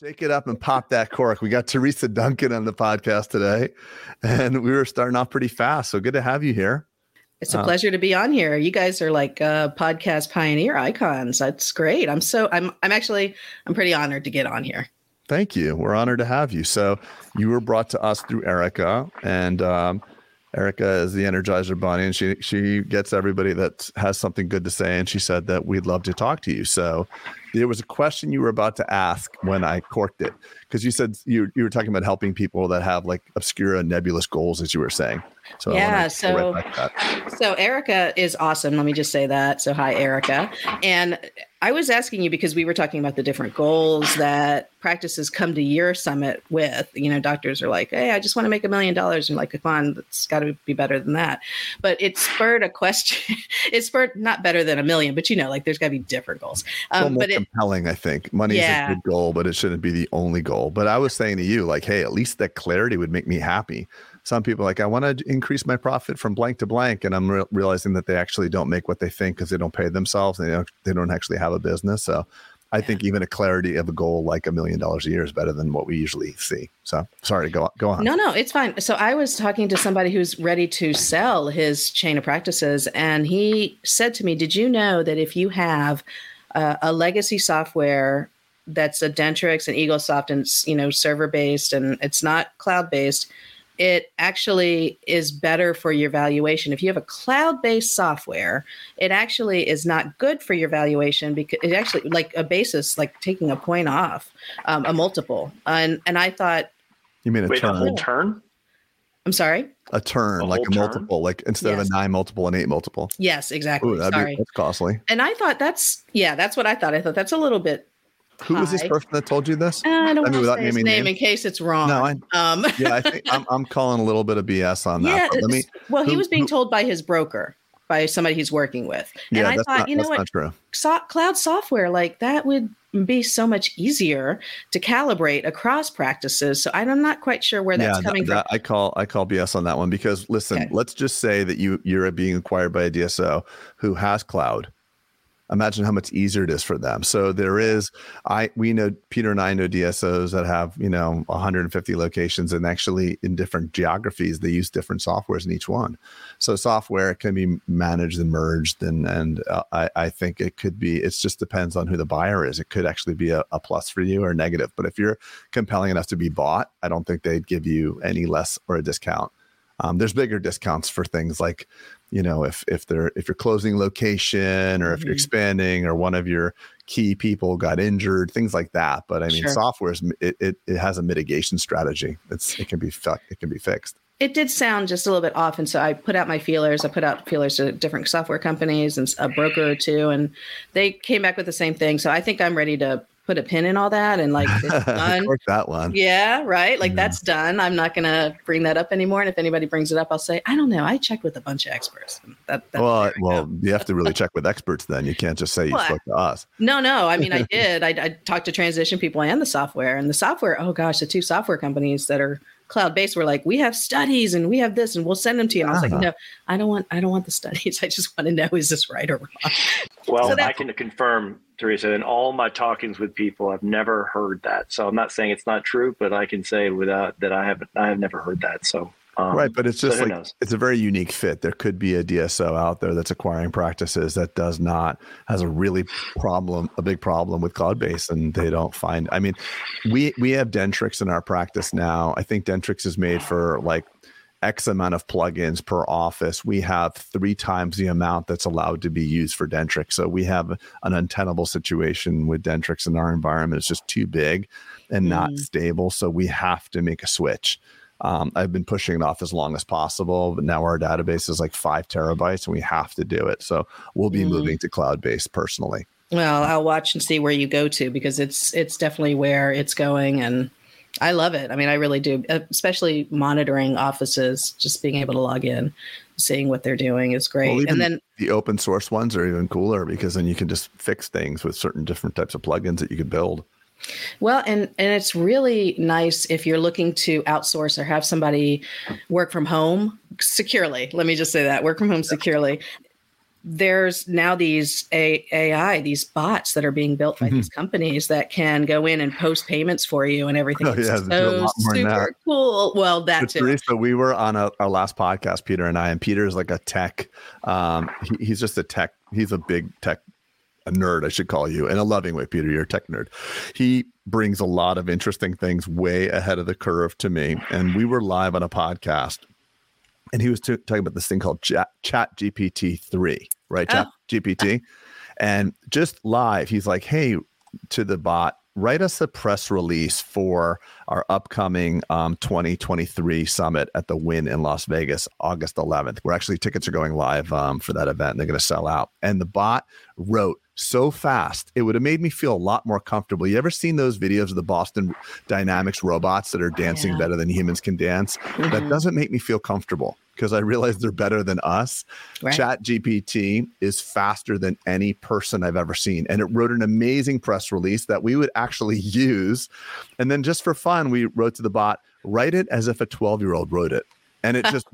Shake it up and pop that cork. We got Teresa Duncan on the podcast today, and we were starting off pretty fast. So good to have you here. It's a uh, pleasure to be on here. You guys are like uh, podcast pioneer icons. That's great. I'm so I'm I'm actually I'm pretty honored to get on here. Thank you. We're honored to have you. So you were brought to us through Erica, and um, Erica is the Energizer Bunny, and she she gets everybody that has something good to say. And she said that we'd love to talk to you. So there was a question you were about to ask when I corked it because you said you you were talking about helping people that have like obscure and nebulous goals, as you were saying. So yeah, so so Erica is awesome. Let me just say that. So hi, Erica, and I was asking you because we were talking about the different goals that practices come to your summit with. You know, doctors are like, "Hey, I just want to make a million dollars," and like, "Come on, that's got to be better than that." But it spurred a question. it spurred not better than a million, but you know, like there's got to be different goals. Um, but compelling, it, I think. Money yeah. is a good goal, but it shouldn't be the only goal. But I was saying to you, like, hey, at least that clarity would make me happy some people like i want to increase my profit from blank to blank and i'm re- realizing that they actually don't make what they think because they don't pay themselves and they don't, they don't actually have a business so i yeah. think even a clarity of a goal like a million dollars a year is better than what we usually see so sorry to go on, go on no no it's fine so i was talking to somebody who's ready to sell his chain of practices and he said to me did you know that if you have uh, a legacy software that's a Dentrix and EagleSoft and you know server based and it's not cloud based it actually is better for your valuation. If you have a cloud based software, it actually is not good for your valuation because it actually like a basis, like taking a point off um, a multiple. And and I thought, you mean a Wait, turn? A turn? I'm sorry. A turn, a like a multiple, turn? like instead yes. of a nine multiple, an eight multiple. Yes, exactly. Ooh, sorry, be, that's costly. And I thought that's yeah, that's what I thought. I thought that's a little bit who was this person that told you this? Uh, I don't I mean, say his name in case it's wrong. No, I, um, yeah, I think I'm, I'm calling a little bit of BS on that. Yeah, let me, well, who, he was being who, told by his broker, by somebody he's working with, and I thought, not, you know what, so, cloud software like that would be so much easier to calibrate across practices. So I'm not quite sure where that's yeah, coming that, from. I call I call BS on that one because listen, okay. let's just say that you you're being acquired by a DSO who has cloud imagine how much easier it is for them. So there is, I we know Peter and I know DSOs that have you know 150 locations, and actually in different geographies they use different softwares in each one. So software can be managed and merged, and and uh, I I think it could be. It just depends on who the buyer is. It could actually be a, a plus for you or negative. But if you're compelling enough to be bought, I don't think they'd give you any less or a discount. Um, there's bigger discounts for things like you know if if they're if you're closing location or if mm-hmm. you're expanding or one of your key people got injured things like that but i mean sure. software is it, it, it has a mitigation strategy it's it can be it can be fixed it did sound just a little bit off and so i put out my feelers i put out feelers to different software companies and a broker or two and they came back with the same thing so i think i'm ready to put a pin in all that and like it's done. that one. Yeah, right. Like yeah. that's done. I'm not gonna bring that up anymore. And if anybody brings it up, I'll say, I don't know. I checked with a bunch of experts. That, well, well, you have to really check with experts then. You can't just say you well, spoke to us. No, no. I mean, I did. I, I talked to transition people and the software and the software. Oh gosh, the two software companies that are cloud based were like, we have studies and we have this and we'll send them to you. And I was uh-huh. like, no, I don't want, I don't want the studies. I just want to know is this right or wrong. Well, so I can confirm, Teresa, in all my talkings with people, I've never heard that. So I'm not saying it's not true, but I can say without that I have I have never heard that. So um, right, but it's just so like it's a very unique fit. There could be a DSO out there that's acquiring practices that does not has a really problem, a big problem with cloud based, and they don't find. I mean, we we have Dentrix in our practice now. I think Dentrix is made for like X amount of plugins per office. We have three times the amount that's allowed to be used for Dentrix. So we have an untenable situation with Dentrix in our environment. It's just too big and not mm. stable. So we have to make a switch. Um, I've been pushing it off as long as possible, but now our database is like five terabytes and we have to do it. So we'll be mm. moving to cloud based personally. Well, I'll watch and see where you go to because it's it's definitely where it's going and I love it. I mean, I really do, uh, especially monitoring offices, just being able to log in, seeing what they're doing is great. Well, and then the open source ones are even cooler because then you can just fix things with certain different types of plugins that you could build. Well, and and it's really nice if you're looking to outsource or have somebody work from home securely. Let me just say that work from home securely. There's now these AI, these bots that are being built by mm-hmm. these companies that can go in and post payments for you and everything. Oh, yeah, so super cool. Well, that's it. So we were on a, our last podcast, Peter and I, and Peter is like a tech. Um, he, he's just a tech. He's a big tech a nerd, I should call you, in a loving way, Peter. You're a tech nerd. He brings a lot of interesting things way ahead of the curve to me. And we were live on a podcast, and he was t- talking about this thing called Chat, Chat GPT 3, right? Oh. Chat GPT. And just live, he's like, hey, to the bot, write us a press release for our upcoming um, 2023 summit at the Wynn in Las Vegas, August 11th. We're actually tickets are going live um, for that event. And they're going to sell out. And the bot wrote so fast, it would have made me feel a lot more comfortable. You ever seen those videos of the Boston Dynamics robots that are dancing yeah. better than humans can dance? Mm-hmm. That doesn't make me feel comfortable because I realize they're better than us. Right. Chat GPT is faster than any person I've ever seen. And it wrote an amazing press release that we would actually use. And then just for fun, we wrote to the bot, write it as if a 12 year old wrote it. And it just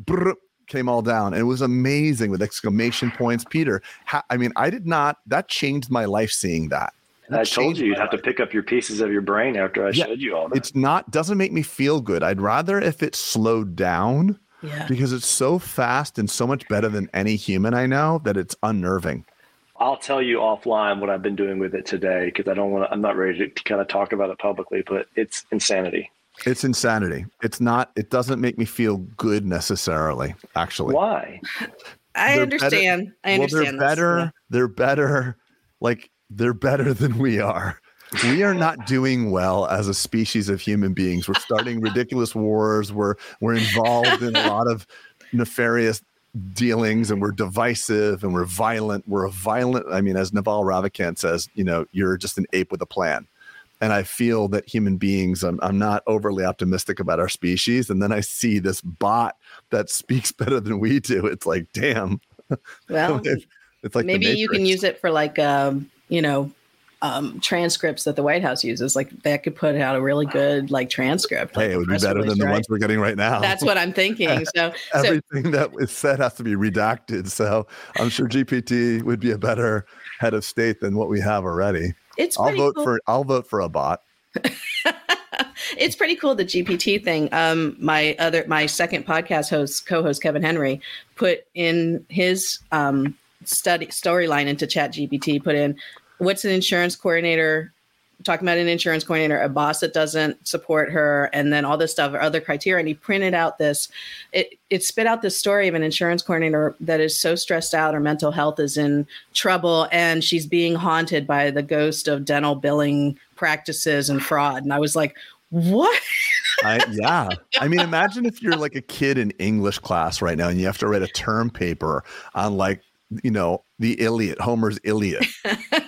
came all down. And it was amazing with exclamation points. Peter, ha- I mean, I did not, that changed my life seeing that. I told you you'd have to pick up your pieces of your brain after I yeah, showed you all that. It's not doesn't make me feel good. I'd rather if it slowed down yeah. because it's so fast and so much better than any human I know that it's unnerving. I'll tell you offline what I've been doing with it today because I don't want to. I'm not ready to, to kind of talk about it publicly, but it's insanity. It's insanity. It's not. It doesn't make me feel good necessarily. Actually, why? I understand. Better, I understand. Well, they're better. Yeah. They're better. Like they're better than we are we are not doing well as a species of human beings. We're starting ridiculous wars. We're we're involved in a lot of nefarious dealings and we're divisive and we're violent. We're a violent, I mean, as Naval Ravikant says, you know, you're just an ape with a plan. And I feel that human beings, I'm, I'm not overly optimistic about our species. And then I see this bot that speaks better than we do. It's like, damn. Well, it's like maybe you can use it for like, um, you know, um, transcripts that the White House uses. Like that could put out a really good like transcript. Like hey, it would be better release, than the right? ones we're getting right now. That's what I'm thinking. So everything so, that is said has to be redacted. So I'm sure GPT would be a better head of state than what we have already. It's I'll vote cool. for I'll vote for a bot. it's pretty cool the GPT thing. Um, my other my second podcast host co-host Kevin Henry put in his um, study storyline into Chat GPT. Put in what's an insurance coordinator talking about an insurance coordinator, a boss that doesn't support her, and then all this stuff, other criteria. And he printed out this, it, it spit out this story of an insurance coordinator that is so stressed out, her mental health is in trouble, and she's being haunted by the ghost of dental billing practices and fraud. And I was like, what? I, yeah. I mean, imagine if you're like a kid in English class right now and you have to write a term paper on like, you know, the Iliad, Homer's Iliad.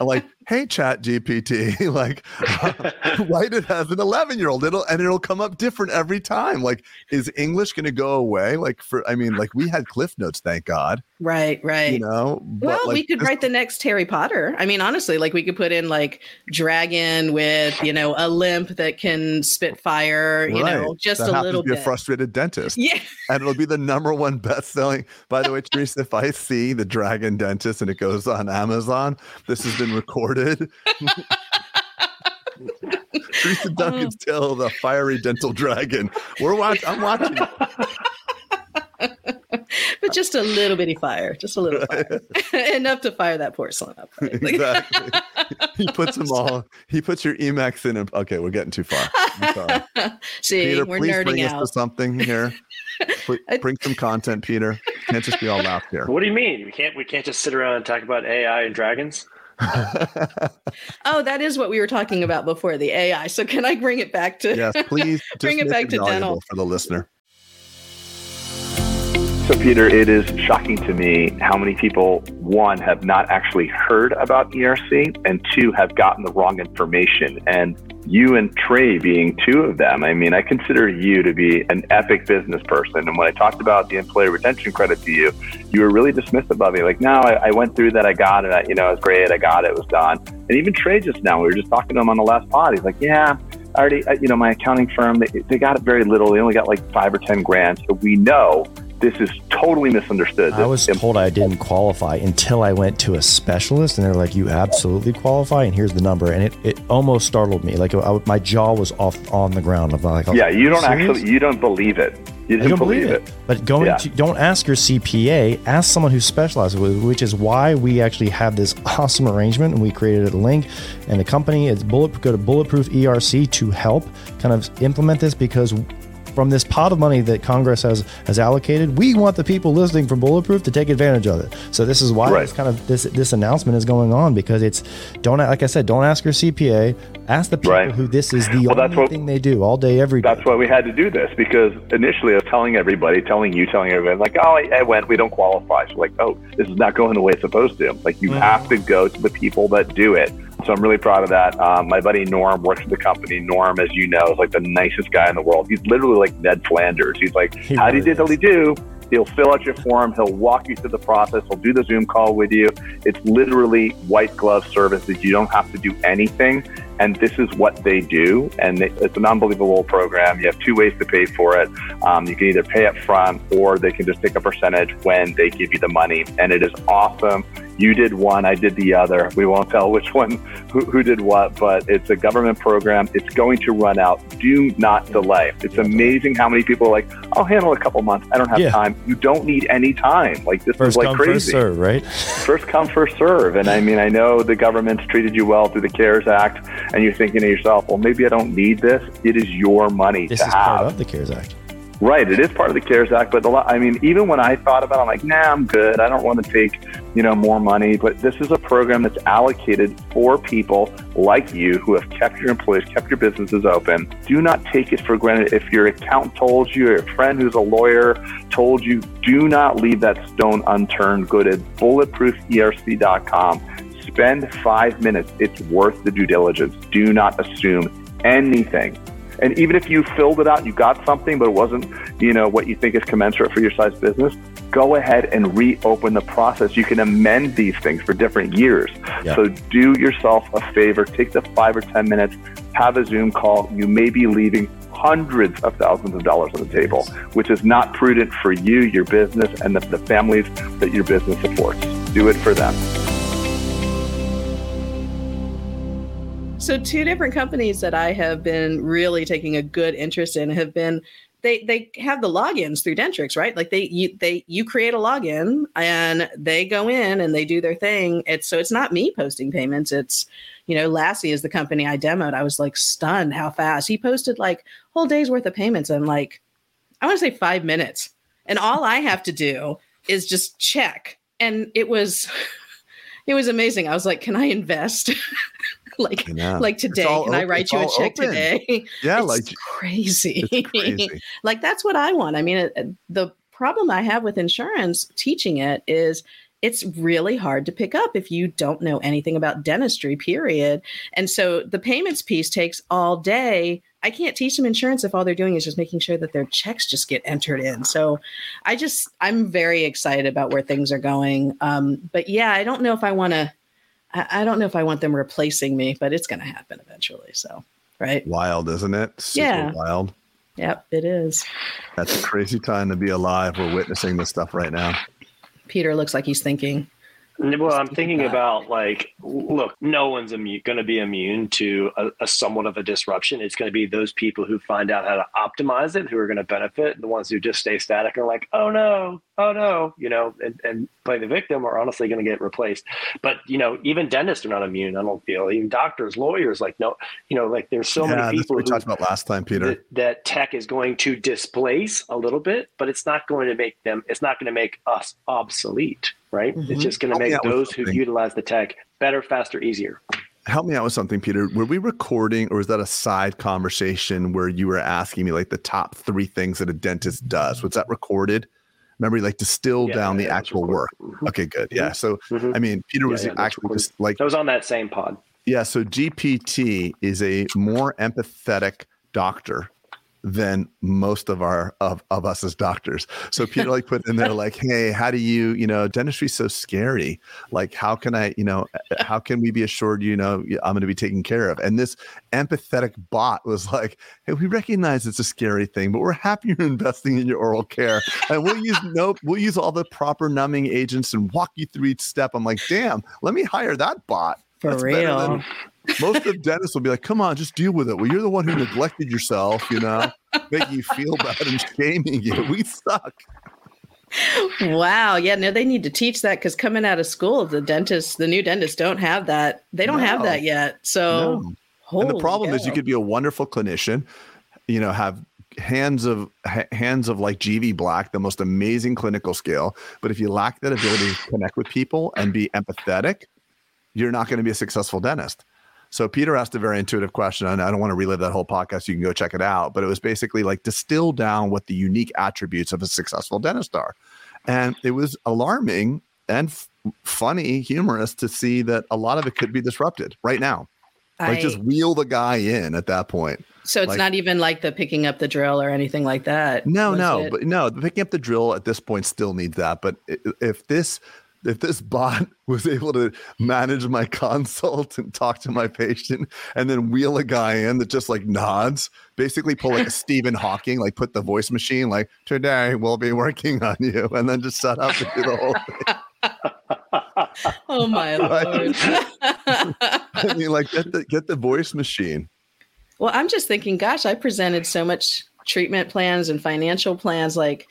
like, hey, Chat GPT, like, write it as an 11 year old. It'll and it'll come up different every time. Like, is English going to go away? Like, for I mean, like we had Cliff Notes, thank God. Right, right. You know, well, like, we could this- write the next Harry Potter. I mean, honestly, like we could put in like dragon with you know a limp that can spit fire. You right. know, just that a little to be bit. A frustrated dentist. Yeah, and it'll be the number one best selling. By the way, Teresa, if I see the dragon dentist and it goes on Amazon. This has been recorded. Teresa Duncan's oh. tale of the fiery dental dragon. We're watching. I'm watching. but just a little bitty fire, just a little fire, enough to fire that porcelain up. Right? exactly. he puts them all. He puts your e.max in. And, okay, we're getting too far. See, Peter, we're please nerding bring out. us to something here. Bring some content, Peter. Can't just be all laugh here. What do you mean? We can't. We can't just sit around and talk about AI and dragons. oh, that is what we were talking about before the AI. So can I bring it back to? Yes, please. bring it back it to dental for the listener. So, Peter, it is shocking to me how many people, one, have not actually heard about ERC, and two, have gotten the wrong information. And you and Trey being two of them, I mean, I consider you to be an epic business person. And when I talked about the employee retention credit to you, you were really dismissive of it. Like, no, I, I went through that, I got it, I, you know, it was great, I got it, it was done. And even Trey just now, we were just talking to him on the last pod. He's like, yeah, I already, you know, my accounting firm, they, they got it very little. They only got like five or 10 grand. So we know This is totally misunderstood. I was told I didn't qualify until I went to a specialist, and they're like, "You absolutely qualify," and here's the number, and it, it almost startled me. Like I, my jaw was off on the ground. I'm like, "Yeah, you don't serious? actually, you don't believe it." You didn't don't believe, believe it. it. But going yeah. to, don't ask your CPA, ask someone who specializes with which is why we actually have this awesome arrangement and we created a link and the company is bullet go to bulletproof ERC to help kind of implement this because from this pot of money that Congress has has allocated, we want the people listening from Bulletproof to take advantage of it. So this is why right. this kind of this this announcement is going on because it's don't like I said, don't ask your CPA, ask the people right. who this is the well, only what, thing they do all day every day. That's why we had to do this because initially I was telling everybody, telling you, telling everybody, like, oh, I, I went, we don't qualify. So like, oh, this is not going the way it's supposed to. Like you mm-hmm. have to go to the people that do it. So I'm really proud of that. Um, my buddy Norm works at the company. Norm, as you know, is like the nicest guy in the world. He's literally like Ned Flanders. He's like, he how really do you diddly do? He'll fill out your form. He'll walk you through the process. He'll do the Zoom call with you. It's literally white glove services. You don't have to do anything. And this is what they do. And it's an unbelievable program. You have two ways to pay for it. Um, you can either pay up front or they can just take a percentage when they give you the money. And it is awesome you did one, I did the other. We won't tell which one who, who, did what, but it's a government program. It's going to run out. Do not delay. It's amazing how many people are like, I'll handle a couple months. I don't have yeah. time. You don't need any time. Like this first is like come, crazy. First serve, right? First come, first serve. And I mean, I know the government's treated you well through the CARES Act, and you're thinking to yourself, well, maybe I don't need this. It is your money this to is have. part of the CARES Act. Right, it is part of the CARES Act, but a lot. I mean, even when I thought about, it, I'm like, nah, I'm good. I don't want to take, you know, more money. But this is a program that's allocated for people like you who have kept your employees, kept your businesses open. Do not take it for granted. If your accountant told you, or your friend who's a lawyer told you, do not leave that stone unturned. Go to bulletprooferc.com. Spend five minutes. It's worth the due diligence. Do not assume anything and even if you filled it out, you got something, but it wasn't, you know, what you think is commensurate for your size business, go ahead and reopen the process. You can amend these things for different years. Yeah. So do yourself a favor, take the five or 10 minutes, have a Zoom call. You may be leaving hundreds of thousands of dollars on the table, which is not prudent for you, your business, and the, the families that your business supports. Do it for them. So two different companies that I have been really taking a good interest in have been they they have the logins through Dentrix, right? Like they you they you create a login and they go in and they do their thing. It's so it's not me posting payments. It's you know Lassie is the company I demoed. I was like stunned how fast he posted like whole day's worth of payments in like I want to say five minutes, and all I have to do is just check, and it was it was amazing. I was like, can I invest? like like today can open, i write you a check open. today yeah it's like crazy, crazy. like that's what i want i mean the problem i have with insurance teaching it is it's really hard to pick up if you don't know anything about dentistry period and so the payments piece takes all day I can't teach them insurance if all they're doing is just making sure that their checks just get entered in. So I just I'm very excited about where things are going. Um, but yeah, I don't know if I want to I, I don't know if I want them replacing me, but it's going to happen eventually. So, right? Wild, isn't it? Super yeah. Wild. Yep, it is. That's a crazy time to be alive. We're witnessing this stuff right now. Peter looks like he's thinking. Well, I'm thinking about like, look, no one's immune, going to be immune to a, a, somewhat of a disruption. It's going to be those people who find out how to optimize it who are going to benefit. The ones who just stay static are like, oh no, oh no, you know, and, and play the victim are honestly going to get replaced. But you know, even dentists are not immune. I don't feel even doctors, lawyers, like no, you know, like there's so yeah, many people we talked about last time, Peter. That, that tech is going to displace a little bit, but it's not going to make them. It's not going to make us obsolete right? Mm-hmm. It's just going to make those who utilize the tech better, faster, easier. Help me out with something, Peter. Were we recording or was that a side conversation where you were asking me like the top three things that a dentist does? Was that recorded? Remember, like distill yeah, down yeah, the actual work. Mm-hmm. Okay, good. Yeah. So, mm-hmm. I mean, Peter was actually just like. That was on that same pod. Yeah. So, GPT is a more empathetic doctor than most of our of, of us as doctors. So Peter like put in there like, hey, how do you, you know, dentistry's so scary. Like, how can I, you know, how can we be assured, you know, I'm going to be taken care of? And this empathetic bot was like, hey, we recognize it's a scary thing, but we're happy you're investing in your oral care. And we'll use no, we'll use all the proper numbing agents and walk you through each step. I'm like, damn, let me hire that bot. For That's real. Most of dentists will be like, come on, just deal with it. Well, you're the one who neglected yourself, you know, making you feel bad and shaming you. We suck. Wow. Yeah. No, they need to teach that because coming out of school, the dentists, the new dentists don't have that. They don't no. have that yet. So, no. and the problem is you could be a wonderful clinician, you know, have hands of hands of like GV Black, the most amazing clinical skill. But if you lack that ability to connect with people and be empathetic, you're not going to be a successful dentist. So Peter asked a very intuitive question, and I don't want to relive that whole podcast. You can go check it out, but it was basically like distill down what the unique attributes of a successful dentist are, and it was alarming and f- funny, humorous to see that a lot of it could be disrupted right now. Like just wheel the guy in at that point. So it's like, not even like the picking up the drill or anything like that. No, no, it? but no, the picking up the drill at this point still needs that. But if this if this bot was able to manage my consult and talk to my patient and then wheel a guy in that just like nods, basically pull like a Stephen Hawking, like put the voice machine, like today we'll be working on you, and then just shut up and do the whole thing. oh my lord! I mean, like get the get the voice machine. Well, I'm just thinking, gosh, I presented so much treatment plans and financial plans, like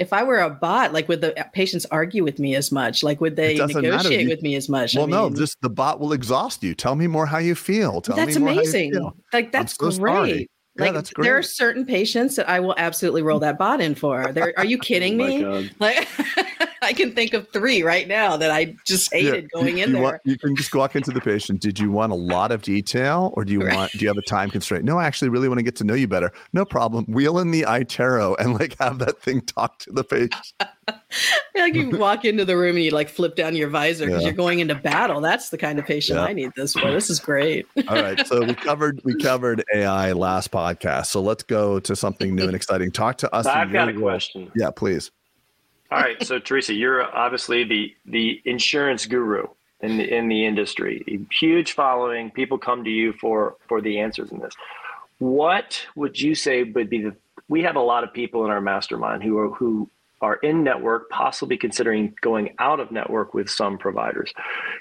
if I were a bot, like would the patients argue with me as much? Like would they negotiate with me as much? Well, I mean, no, just the bot will exhaust you. Tell me more how you feel. Tell that's amazing. Like that's so great. Like that's great. there are certain patients that I will absolutely roll that bot in for. There, are you oh kidding oh me? Like I can think of three right now that I just hated yeah, going you, in you there. Want, you can just walk into the patient. Did you want a lot of detail, or do you right. want? Do you have a time constraint? No, I actually really want to get to know you better. No problem. Wheel in the iTero and like have that thing talk to the patient. like you walk into the room and you like flip down your visor because yeah. you're going into battle. That's the kind of patient yeah. I need this for. This is great. All right. So we covered we covered AI last podcast. So let's go to something new and exciting. Talk to us. I've got a question. Yeah, please. All right, so Teresa, you're obviously the the insurance guru in the in the industry. A huge following. People come to you for for the answers in this. What would you say would be the? We have a lot of people in our mastermind who are who are in network, possibly considering going out of network with some providers.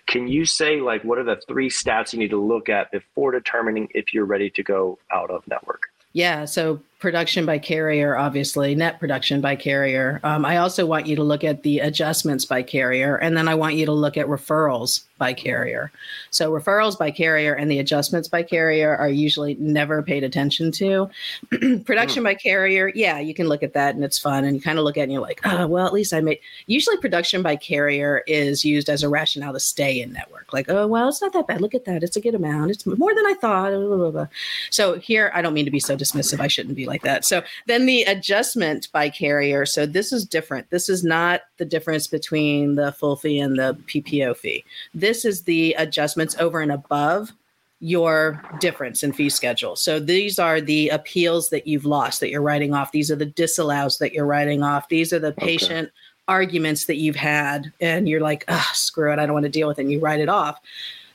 Can you say like what are the three stats you need to look at before determining if you're ready to go out of network? Yeah, so production by carrier, obviously, net production by carrier. Um, I also want you to look at the adjustments by carrier, and then I want you to look at referrals by carrier. So, referrals by carrier and the adjustments by carrier are usually never paid attention to. production by carrier, yeah, you can look at that and it's fun. And you kind of look at it and you're like, oh, well, at least I made. Usually, production by carrier is used as a rationale to stay in network. Like, oh, well, it's not that bad. Look at that. It's a good amount. It's more than I thought. Blah, blah, blah. So, here, I don't mean to be so dismissive. I shouldn't be like that. So then the adjustment by carrier. So this is different. This is not the difference between the full fee and the PPO fee. This is the adjustments over and above your difference in fee schedule. So these are the appeals that you've lost that you're writing off. These are the disallows that you're writing off. These are the patient okay. arguments that you've had and you're like, screw it, I don't want to deal with it. And you write it off.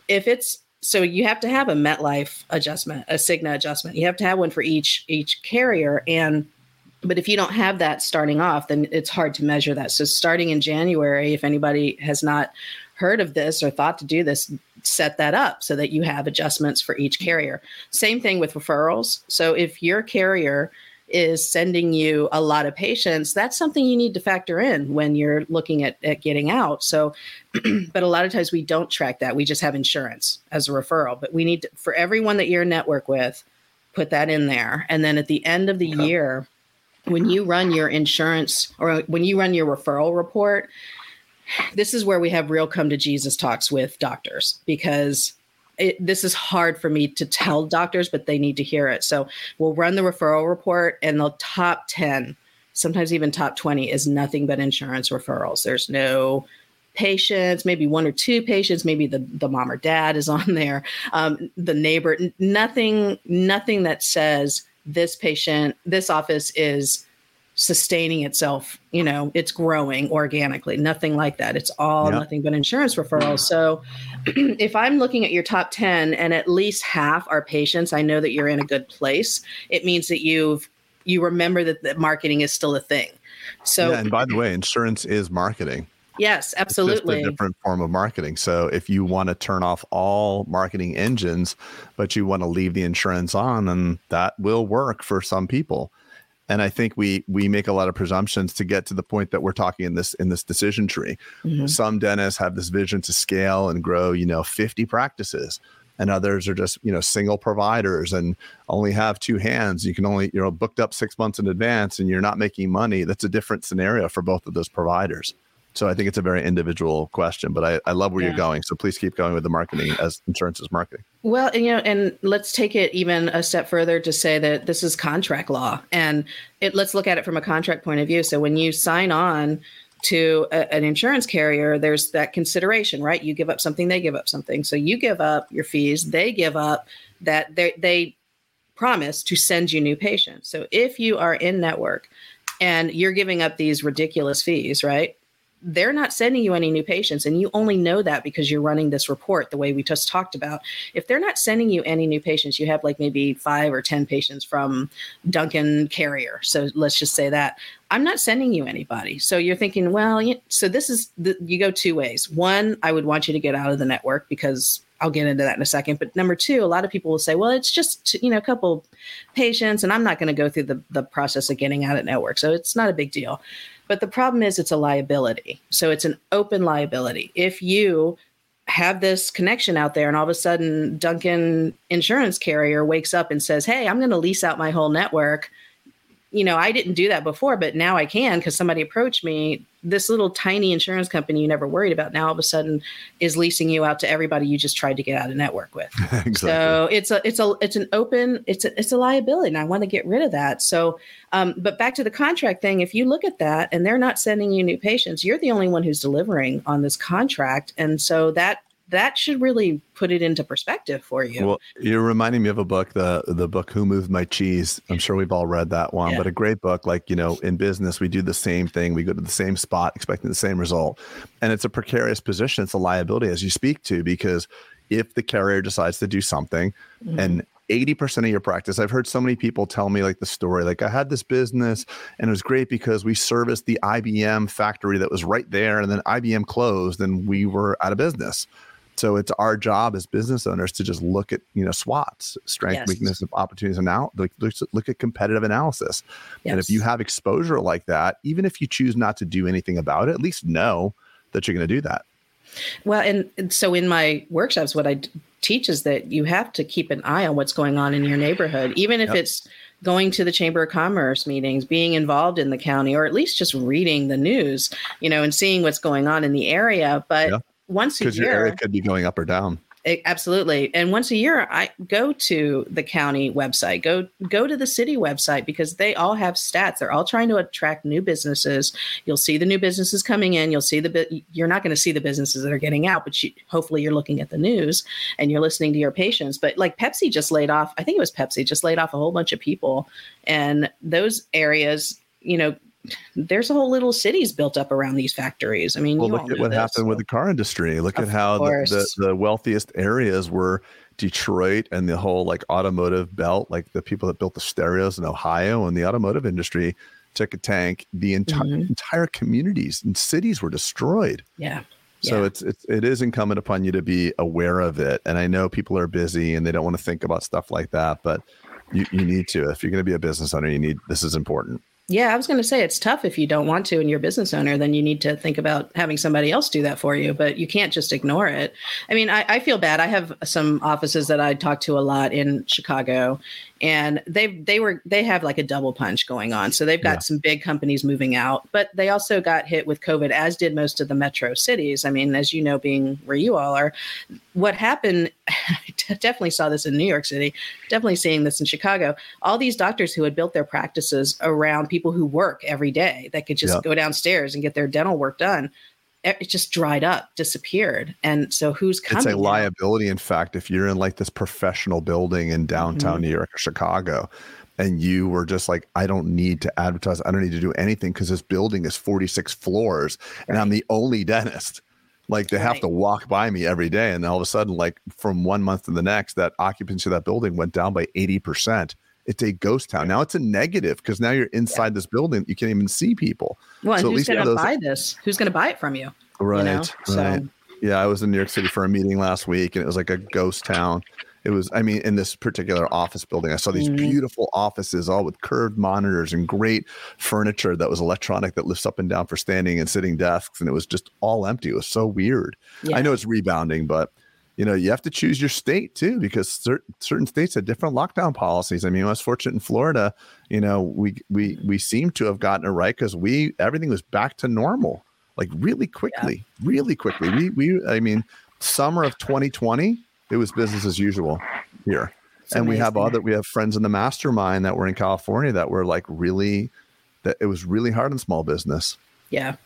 If it's so you have to have a MetLife adjustment, a Cigna adjustment. You have to have one for each each carrier, and but if you don't have that starting off, then it's hard to measure that. So starting in January, if anybody has not heard of this or thought to do this, set that up so that you have adjustments for each carrier. Same thing with referrals. So if your carrier is sending you a lot of patients, that's something you need to factor in when you're looking at, at getting out. So, but a lot of times we don't track that. We just have insurance as a referral. But we need to, for everyone that you're in network with, put that in there. And then at the end of the year, when you run your insurance or when you run your referral report, this is where we have real come to Jesus talks with doctors because it, this is hard for me to tell doctors, but they need to hear it. So we'll run the referral report, and the top 10, sometimes even top 20, is nothing but insurance referrals. There's no patients, maybe one or two patients, maybe the, the mom or dad is on there, um, the neighbor, nothing, nothing that says this patient, this office is sustaining itself you know it's growing organically nothing like that it's all yep. nothing but insurance referrals so if i'm looking at your top 10 and at least half are patients i know that you're in a good place it means that you've you remember that the marketing is still a thing so yeah, and by the way insurance is marketing Yes, absolutely. It's just a different form of marketing. So if you want to turn off all marketing engines, but you want to leave the insurance on, then that will work for some people and i think we we make a lot of presumptions to get to the point that we're talking in this in this decision tree. Mm-hmm. some dentists have this vision to scale and grow you know 50 practices and others are just you know single providers and only have two hands. You can only you know booked up six months in advance and you're not making money. That's a different scenario for both of those providers so I think it's a very individual question, but I, I love where yeah. you're going. So please keep going with the marketing as insurance is marketing. Well, and, you know, and let's take it even a step further to say that this is contract law, and it, let's look at it from a contract point of view. So when you sign on to a, an insurance carrier, there's that consideration, right? You give up something, they give up something. So you give up your fees, they give up that they they promise to send you new patients. So if you are in network and you're giving up these ridiculous fees, right? They're not sending you any new patients and you only know that because you're running this report the way we just talked about if they're not sending you any new patients you have like maybe five or ten patients from duncan carrier so let's just say that i'm not sending you anybody so you're thinking well so this is the, you go two ways one i would want you to get out of the network because I'll get into that in a second. But number two, a lot of people will say, well, it's just, you know, a couple patients, and I'm not going to go through the, the process of getting out of network. So it's not a big deal. But the problem is it's a liability. So it's an open liability. If you have this connection out there and all of a sudden Duncan insurance carrier wakes up and says, "Hey, I'm going to lease out my whole network." You know, I didn't do that before, but now I can because somebody approached me this little tiny insurance company you never worried about now all of a sudden is leasing you out to everybody you just tried to get out of network with. exactly. So it's a it's a it's an open it's a it's a liability, and I want to get rid of that. So, um, but back to the contract thing, if you look at that and they're not sending you new patients, you're the only one who's delivering on this contract, and so that that should really put it into perspective for you. Well, you're reminding me of a book, the the book Who Moved My Cheese. I'm sure we've all read that one, yeah. but a great book. Like, you know, in business, we do the same thing. We go to the same spot expecting the same result. And it's a precarious position. It's a liability as you speak to, because if the carrier decides to do something mm-hmm. and 80% of your practice. I've heard so many people tell me like the story, like I had this business and it was great because we serviced the IBM factory that was right there and then IBM closed and we were out of business. So it's our job as business owners to just look at you know SWOTs, strength, yes. weakness, opportunities, and now look, look at competitive analysis. Yes. And if you have exposure like that, even if you choose not to do anything about it, at least know that you're going to do that. Well, and, and so in my workshops, what I teach is that you have to keep an eye on what's going on in your neighborhood, even if yep. it's going to the chamber of commerce meetings being involved in the county or at least just reading the news you know and seeing what's going on in the area but once a year. Your area could be going up or down. It, absolutely. And once a year, I go to the county website, go go to the city website because they all have stats. They're all trying to attract new businesses. You'll see the new businesses coming in. You'll see the you're not going to see the businesses that are getting out, but you, hopefully you're looking at the news and you're listening to your patients. But like Pepsi just laid off, I think it was Pepsi just laid off a whole bunch of people, and those areas, you know, there's a whole little cities built up around these factories. I mean, well, look at what this, happened with the car industry. Look of at how the, the, the, wealthiest areas were Detroit and the whole like automotive belt, like the people that built the stereos in Ohio and the automotive industry took a tank. The entire mm-hmm. entire communities and cities were destroyed. Yeah. So yeah. it's, it's it is incumbent upon you to be aware of it. And I know people are busy and they don't want to think about stuff like that, but you, you need to. If you're going to be a business owner, you need this is important. Yeah, I was going to say it's tough if you don't want to and you're a business owner, then you need to think about having somebody else do that for you, but you can't just ignore it. I mean, I, I feel bad. I have some offices that I talk to a lot in Chicago, and they they were they have like a double punch going on. So they've got yeah. some big companies moving out, but they also got hit with COVID, as did most of the metro cities. I mean, as you know, being where you all are, what happened? I definitely saw this in New York City. Definitely seeing this in Chicago. All these doctors who had built their practices around people who work every day that could just yeah. go downstairs and get their dental work done it just dried up, disappeared. And so who's coming? It's a liability. In fact, if you're in like this professional building in downtown mm-hmm. New York or Chicago, and you were just like, I don't need to advertise. I don't need to do anything because this building is 46 floors and I'm the only dentist. Like they right. have to walk by me every day. And all of a sudden, like from one month to the next, that occupancy of that building went down by 80%. It's a ghost town. Now it's a negative because now you're inside yeah. this building. You can't even see people. Well, so who's going to buy this? Who's going to buy it from you? Right. You know? Right. So. Yeah. I was in New York City for a meeting last week and it was like a ghost town. It was, I mean, in this particular office building, I saw these mm-hmm. beautiful offices, all with curved monitors and great furniture that was electronic that lifts up and down for standing and sitting desks. And it was just all empty. It was so weird. Yeah. I know it's rebounding, but you know, you have to choose your state too, because certain certain states have different lockdown policies. I mean, I was fortunate in Florida. You know, we we we seem to have gotten it right because we everything was back to normal, like really quickly, yeah. really quickly. We we I mean, summer of 2020, it was business as usual here. It's and amazing. we have other we have friends in the mastermind that were in California that were like really that it was really hard in small business. Yeah.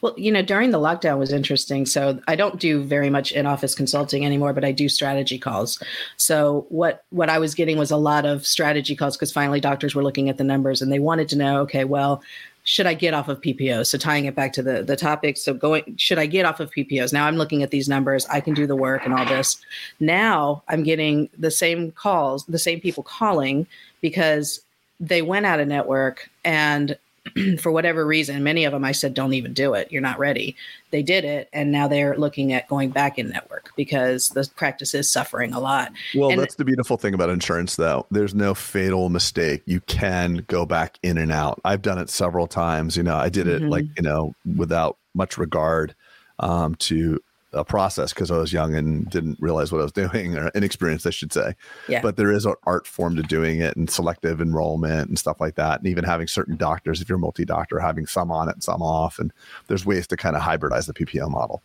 Well, you know, during the lockdown was interesting. So I don't do very much in-office consulting anymore, but I do strategy calls. So what what I was getting was a lot of strategy calls because finally doctors were looking at the numbers and they wanted to know, okay, well, should I get off of PPO? So tying it back to the the topic, so going should I get off of PPOs? Now I'm looking at these numbers, I can do the work and all this. Now I'm getting the same calls, the same people calling because they went out of network and for whatever reason, many of them I said, don't even do it. You're not ready. They did it. And now they're looking at going back in network because the practice is suffering a lot. Well, and that's the beautiful thing about insurance, though. There's no fatal mistake. You can go back in and out. I've done it several times. You know, I did it mm-hmm. like, you know, without much regard um, to a process because I was young and didn't realize what I was doing or inexperienced, I should say. Yeah. But there is an art form to doing it and selective enrollment and stuff like that. And even having certain doctors, if you're multi doctor, having some on it some off. And there's ways to kind of hybridize the PPO model.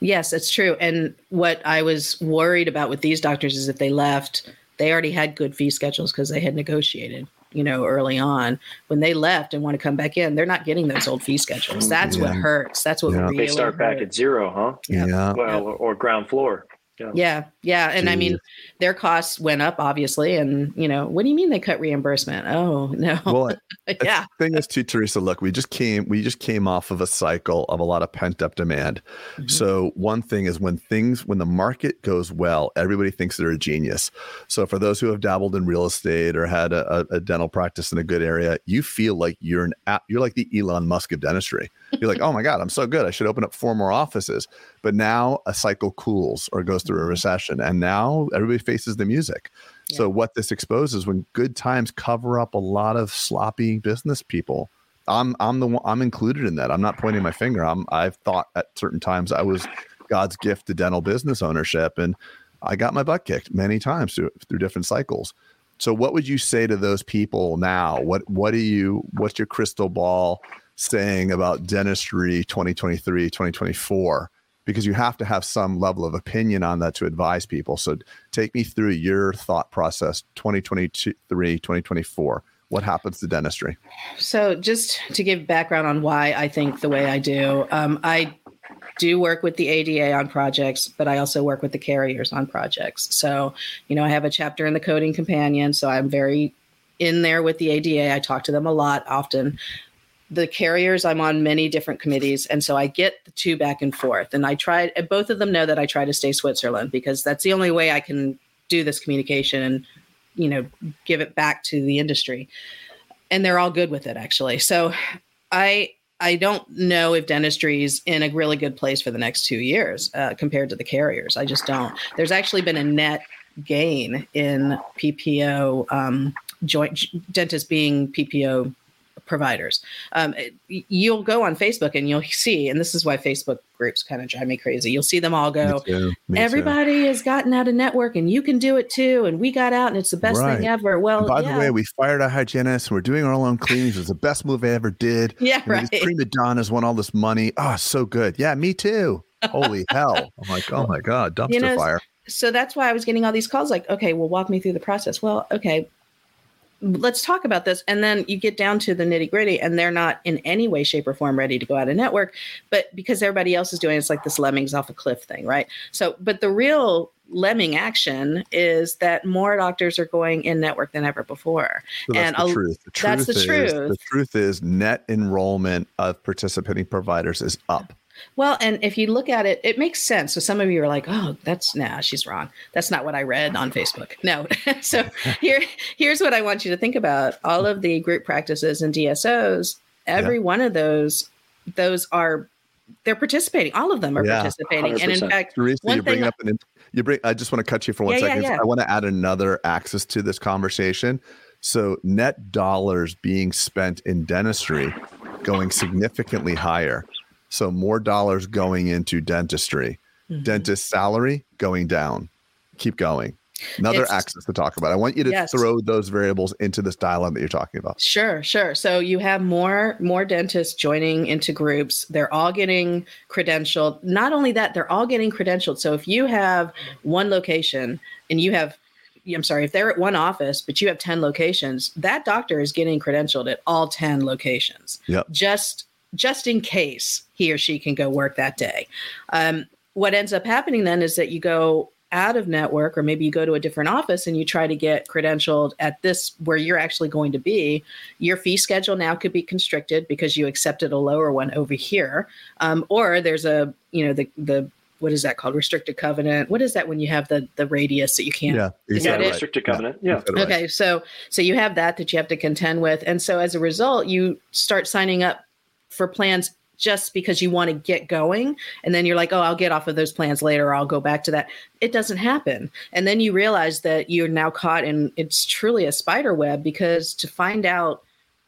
Yes, that's true. And what I was worried about with these doctors is if they left, they already had good fee schedules because they had negotiated you know, early on. When they left and want to come back in, they're not getting those old fee schedules. Mm, That's yeah. what hurts. That's what yeah. really they start back at zero, huh? Yeah. Well, or ground floor. Yeah. yeah. Yeah. And Jeez. I mean, their costs went up, obviously. And, you know, what do you mean they cut reimbursement? Oh, no. Well, yeah. The thing is, too, Teresa, look, we just came, we just came off of a cycle of a lot of pent up demand. Mm-hmm. So, one thing is when things, when the market goes well, everybody thinks they're a genius. So, for those who have dabbled in real estate or had a, a dental practice in a good area, you feel like you're an, you're like the Elon Musk of dentistry. You're like, oh my God, I'm so good. I should open up four more offices. But now a cycle cools or goes through a mm-hmm. recession. And now everybody faces the music. Yeah. So what this exposes when good times cover up a lot of sloppy business people. I'm I'm the one I'm included in that. I'm not pointing my finger. I'm I've thought at certain times I was God's gift to dental business ownership and I got my butt kicked many times through through different cycles. So what would you say to those people now? What what do you what's your crystal ball saying about dentistry 2023, 2024? Because you have to have some level of opinion on that to advise people. So take me through your thought process 2023, 2024. What happens to dentistry? So, just to give background on why I think the way I do, um, I do work with the ADA on projects, but I also work with the carriers on projects. So, you know, I have a chapter in the Coding Companion, so I'm very in there with the ADA. I talk to them a lot often the carriers i'm on many different committees and so i get the two back and forth and i try both of them know that i try to stay switzerland because that's the only way i can do this communication and you know give it back to the industry. And they're all good with it actually. So i i don't know if dentistry is in a really good place for the next two years uh, compared to the carriers. I just don't. There's actually been a net gain in ppo um, joint dentists being ppo providers. Um, you'll go on Facebook and you'll see, and this is why Facebook groups kind of drive me crazy. You'll see them all go, me me everybody too. has gotten out of network and you can do it too. And we got out and it's the best right. thing ever. Well, and by yeah. the way, we fired our hygienist and we're doing our own cleanings. It was the best move I ever did. Yeah, you right. Know, prima donnas won all this money. Oh, so good. Yeah, me too. Holy hell. I'm like, oh my God, dumpster you know, fire. So that's why I was getting all these calls like, okay, well, walk me through the process. Well, okay, let's talk about this. And then you get down to the nitty gritty, and they're not in any way, shape, or form ready to go out of network. But because everybody else is doing it, it's like this lemmings off a cliff thing, right? So, but the real lemming action is that more doctors are going in network than ever before. So and the truth. The truth that's the is, truth. The truth is net enrollment of participating providers is up. Well, and if you look at it, it makes sense. So some of you are like, "Oh, that's nah, she's wrong. That's not what I read on Facebook." No. so here, here's what I want you to think about: all of the group practices and DSOs, every yeah. one of those, those are they're participating. All of them are yeah, participating. 100%. And in fact, Teresa, one you bring up an you bring. I just want to cut you for one yeah, second. Yeah, I want to add another axis to this conversation. So net dollars being spent in dentistry going significantly higher. So more dollars going into dentistry. Mm-hmm. Dentist salary going down. Keep going. Another it's, axis to talk about. I want you to yes. throw those variables into this dialogue that you're talking about. Sure, sure. So you have more more dentists joining into groups. They're all getting credentialed. Not only that, they're all getting credentialed. So if you have one location and you have I'm sorry, if they're at one office, but you have 10 locations, that doctor is getting credentialed at all 10 locations. Yep. Just just in case he or she can go work that day. Um, what ends up happening then is that you go out of network, or maybe you go to a different office and you try to get credentialed at this where you're actually going to be. Your fee schedule now could be constricted because you accepted a lower one over here, um, or there's a you know the the what is that called? Restricted covenant. What is that when you have the the radius that you can't yeah is that restricted covenant yeah, yeah. okay so so you have that that you have to contend with. And so as a result you start signing up for plans just because you want to get going and then you're like oh i'll get off of those plans later i'll go back to that. It doesn't happen. And then you realize that you're now caught in it's truly a spider web because to find out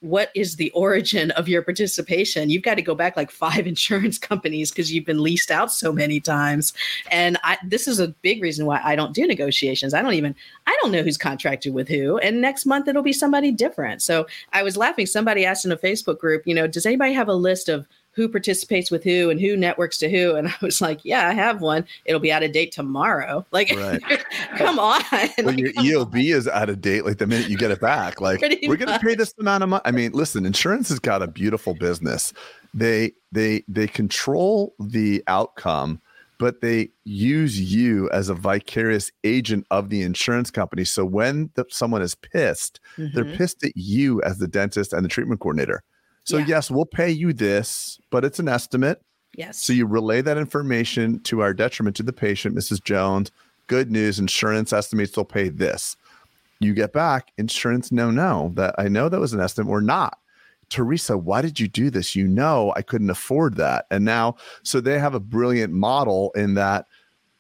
what is the origin of your participation? You've got to go back like five insurance companies because you've been leased out so many times. And I, this is a big reason why i don't do negotiations. I don't even i don't know who's contracted with who and next month it'll be somebody different. So i was laughing somebody asked in a facebook group you know does anybody have a list of who participates with who and who networks to who. And I was like, yeah, I have one. It'll be out of date tomorrow. Like, right. come on. When like, your EOB on. is out of date, like the minute you get it back, like Pretty we're going to pay this amount of money. I mean, listen, insurance has got a beautiful business. They they they control the outcome but they use you as a vicarious agent of the insurance company. So when the, someone is pissed, mm-hmm. they're pissed at you as the dentist and the treatment coordinator. So yeah. yes, we'll pay you this, but it's an estimate. Yes. So you relay that information to our detriment to the patient, Mrs. Jones. Good news, insurance estimates they'll pay this. You get back, insurance, no, no, that I know that was an estimate or not. Teresa, why did you do this? You know, I couldn't afford that. And now, so they have a brilliant model in that,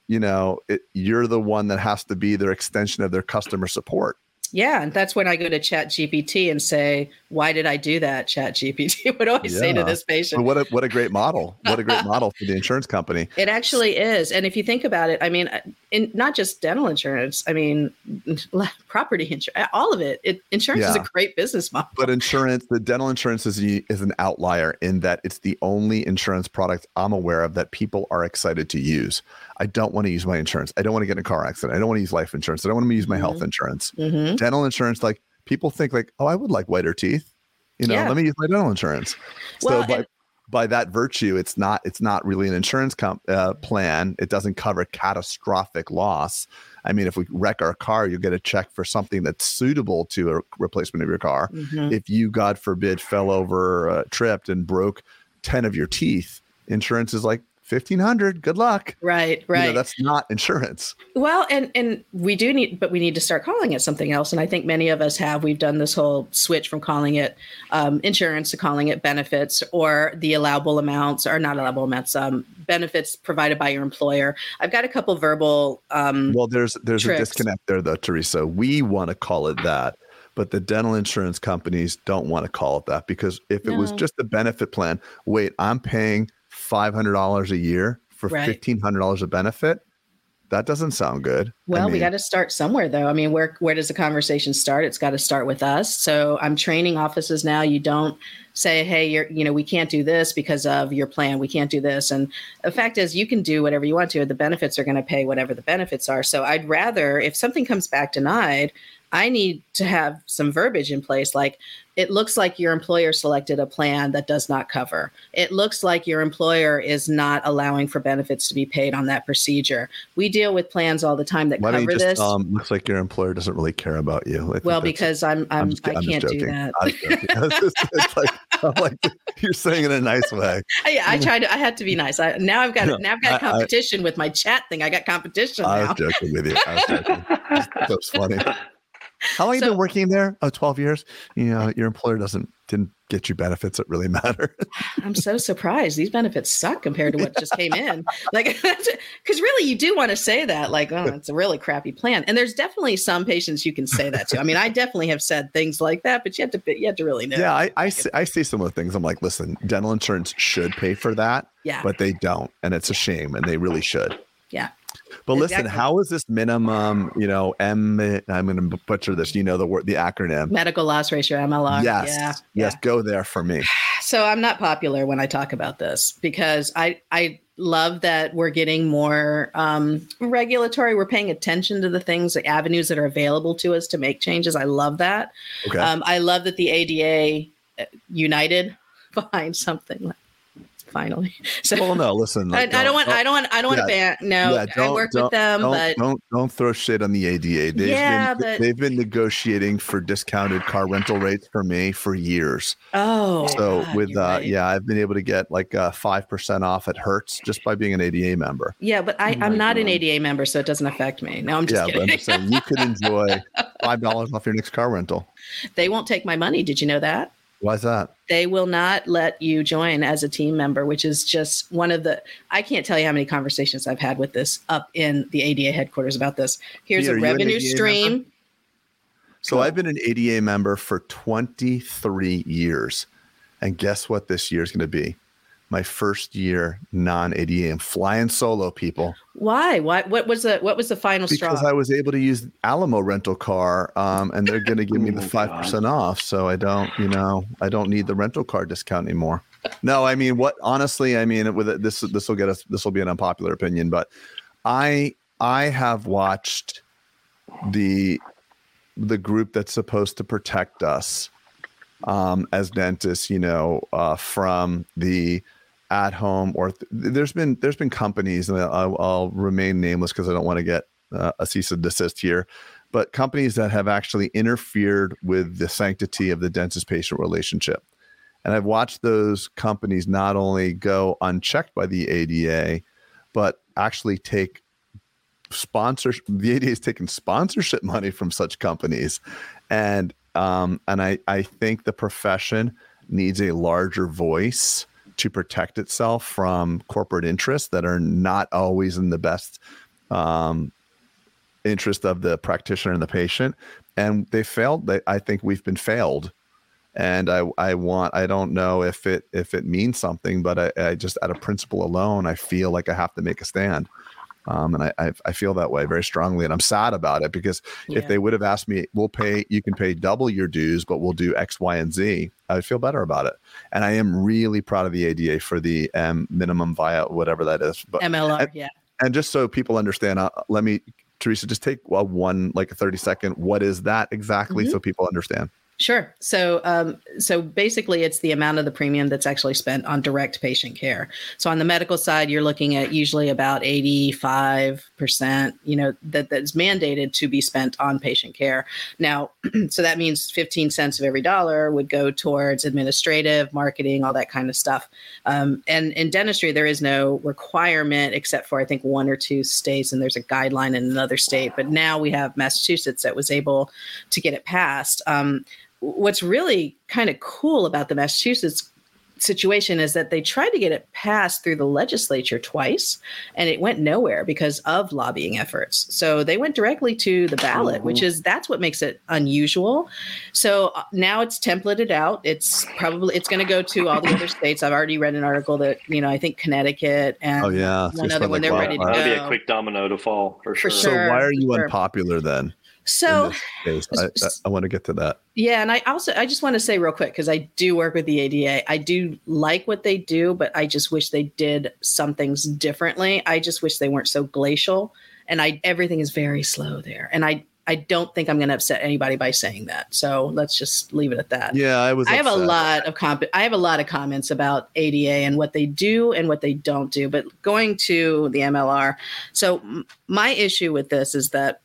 you know, it, you're the one that has to be their extension of their customer support. Yeah, and that's when I go to Chat GPT and say, "Why did I do that?" Chat GPT. what do I yeah. say to this patient? what a what a great model! What a great model for the insurance company. It actually is, and if you think about it, I mean, uh, in not just dental insurance, I mean, property insurance, all of it. it insurance yeah. is a great business model. But insurance, the dental insurance is is an outlier in that it's the only insurance product I'm aware of that people are excited to use. I don't want to use my insurance. I don't want to get in a car accident. I don't want to use life insurance. I don't want to use my mm-hmm. health insurance. Mm-hmm. Dental insurance, like people think like, oh, I would like whiter teeth. You know, yeah. let me use my dental insurance. Well, so by, and- by that virtue, it's not it's not really an insurance comp, uh, plan. It doesn't cover catastrophic loss. I mean, if we wreck our car, you get a check for something that's suitable to a replacement of your car. Mm-hmm. If you, God forbid, fell over, uh, tripped, and broke ten of your teeth, insurance is like 1500 good luck. Right right you know, that's not insurance. Well and and we do need but we need to start calling it something else and i think many of us have. We've done this whole switch from calling it um, insurance to calling it benefits or the allowable amounts or not allowable amounts um, benefits provided by your employer. I've got a couple verbal um, well there's there's tricks. a disconnect there though teresa. We want to call it that but the dental insurance companies don't want to call it that because if it was just a benefit plan wait i'm paying $500 a year for right. $1,500 of benefit, that doesn't sound good. Well, I mean, we got to start somewhere though. I mean, where where does the conversation start? It's got to start with us. So I'm training offices now. You don't say, hey, you're, you know, we can't do this because of your plan. We can't do this. And the fact is, you can do whatever you want to. The benefits are going to pay whatever the benefits are. So I'd rather, if something comes back denied, I need to have some verbiage in place like it looks like your employer selected a plan that does not cover. It looks like your employer is not allowing for benefits to be paid on that procedure. We deal with plans all the time that Why cover just, this. Um, looks like your employer doesn't really care about you. Well, because I'm, I'm, I'm just, I can't do that. it's like, I'm like you're saying it in a nice way. I, I tried to. I had to be nice. I, now I've got no, now I've got I, competition I, with my chat thing. I got competition. I now. was joking with you. I was joking. That's funny. How long so, you been working there? Oh, 12 years. You know, your employer doesn't didn't get you benefits that really matter. I'm so surprised. These benefits suck compared to what just came in. Like, because really, you do want to say that, like, oh, it's a really crappy plan. And there's definitely some patients you can say that to. I mean, I definitely have said things like that, but you have to you have to really know. Yeah, I I see, I see some of the things. I'm like, listen, dental insurance should pay for that. Yeah, but they don't, and it's a shame, and they really should. Yeah. But exactly. listen, how is this minimum? You know, M. I'm going to butcher this. You know the word, the acronym. Medical loss ratio, MLR. Yes, yeah, yes. Yeah. Go there for me. So I'm not popular when I talk about this because I I love that we're getting more um, regulatory. We're paying attention to the things, the avenues that are available to us to make changes. I love that. Okay. Um, I love that the ADA uh, united behind something like finally. So well, no, listen. Like, I, I, don't want, I don't want, I don't want, to ban. No, yeah, I work with them, don't, but don't don't throw shit on the ADA. They've yeah, been, but, they've been negotiating for discounted car rental rates for me for years. Oh, so God, with uh, right. yeah, I've been able to get like uh, five percent off at Hertz just by being an ADA member. Yeah, but I, oh I'm not God. an ADA member, so it doesn't affect me. No, I'm just yeah, kidding. but I'm just saying you could enjoy five dollars off your next car rental. They won't take my money. Did you know that? Why's that? They will not let you join as a team member, which is just one of the. I can't tell you how many conversations I've had with this up in the ADA headquarters about this. Here's Peter, a revenue stream. Member? So I've been an ADA member for 23 years. And guess what this year is going to be? My first year non ADA. I'm flying solo, people. Why? Why? What was the What was the final because straw? Because I was able to use Alamo rental car, um, and they're going to give me the five percent off. So I don't, you know, I don't need the rental car discount anymore. No, I mean, what? Honestly, I mean, with it, this, this will get us. This will be an unpopular opinion, but I, I have watched the, the group that's supposed to protect us um, as dentists, you know, uh, from the at home or th- there's been there's been companies, and I'll, I'll remain nameless because I don't want to get uh, a cease and desist here, but companies that have actually interfered with the sanctity of the dentist patient relationship. And I've watched those companies not only go unchecked by the ADA, but actually take sponsorship. The ADA is taking sponsorship money from such companies, and um, and I, I think the profession needs a larger voice to protect itself from corporate interests that are not always in the best um, interest of the practitioner and the patient. And they failed. They, I think we've been failed. And I, I want, I don't know if it, if it means something, but I, I just, out of principle alone, I feel like I have to make a stand. Um, and I, I, I feel that way very strongly, and I'm sad about it because yeah. if they would have asked me, "We'll pay, you can pay double your dues, but we'll do X, Y, and Z," I would feel better about it. And I am really proud of the ADA for the um, minimum via whatever that is. But MLR, and, yeah. And just so people understand, uh, let me, Teresa, just take one like a 30 second. What is that exactly, mm-hmm. so people understand? Sure. So, um, so basically, it's the amount of the premium that's actually spent on direct patient care. So, on the medical side, you're looking at usually about 85 percent. You know that that's mandated to be spent on patient care. Now, so that means 15 cents of every dollar would go towards administrative, marketing, all that kind of stuff. Um, and in dentistry, there is no requirement except for I think one or two states, and there's a guideline in another state. But now we have Massachusetts that was able to get it passed. Um, what's really kind of cool about the Massachusetts situation is that they tried to get it passed through the legislature twice and it went nowhere because of lobbying efforts. So they went directly to the ballot which mm-hmm. is that's what makes it unusual. So uh, now it's templated out. It's probably it's going to go to all the other states. I've already read an article that you know i think connecticut and oh yeah. one other when they're ready to go that'll be a quick domino to fall for sure. for sure. So why are you sure. unpopular then So I, I, want to get to that. Yeah, and I also I just want to say real quick because I do work with the ADA. I do like what they do, but I just wish they did some things differently. I just wish they weren't so glacial, and I everything is very slow there. And I I don't think I'm going to upset anybody by saying that. So let's just leave it at that. Yeah, I was. I have a lot of comp. I have a lot of comments about ADA and what they do and what they don't do. But going to the MLR, so my issue with this is that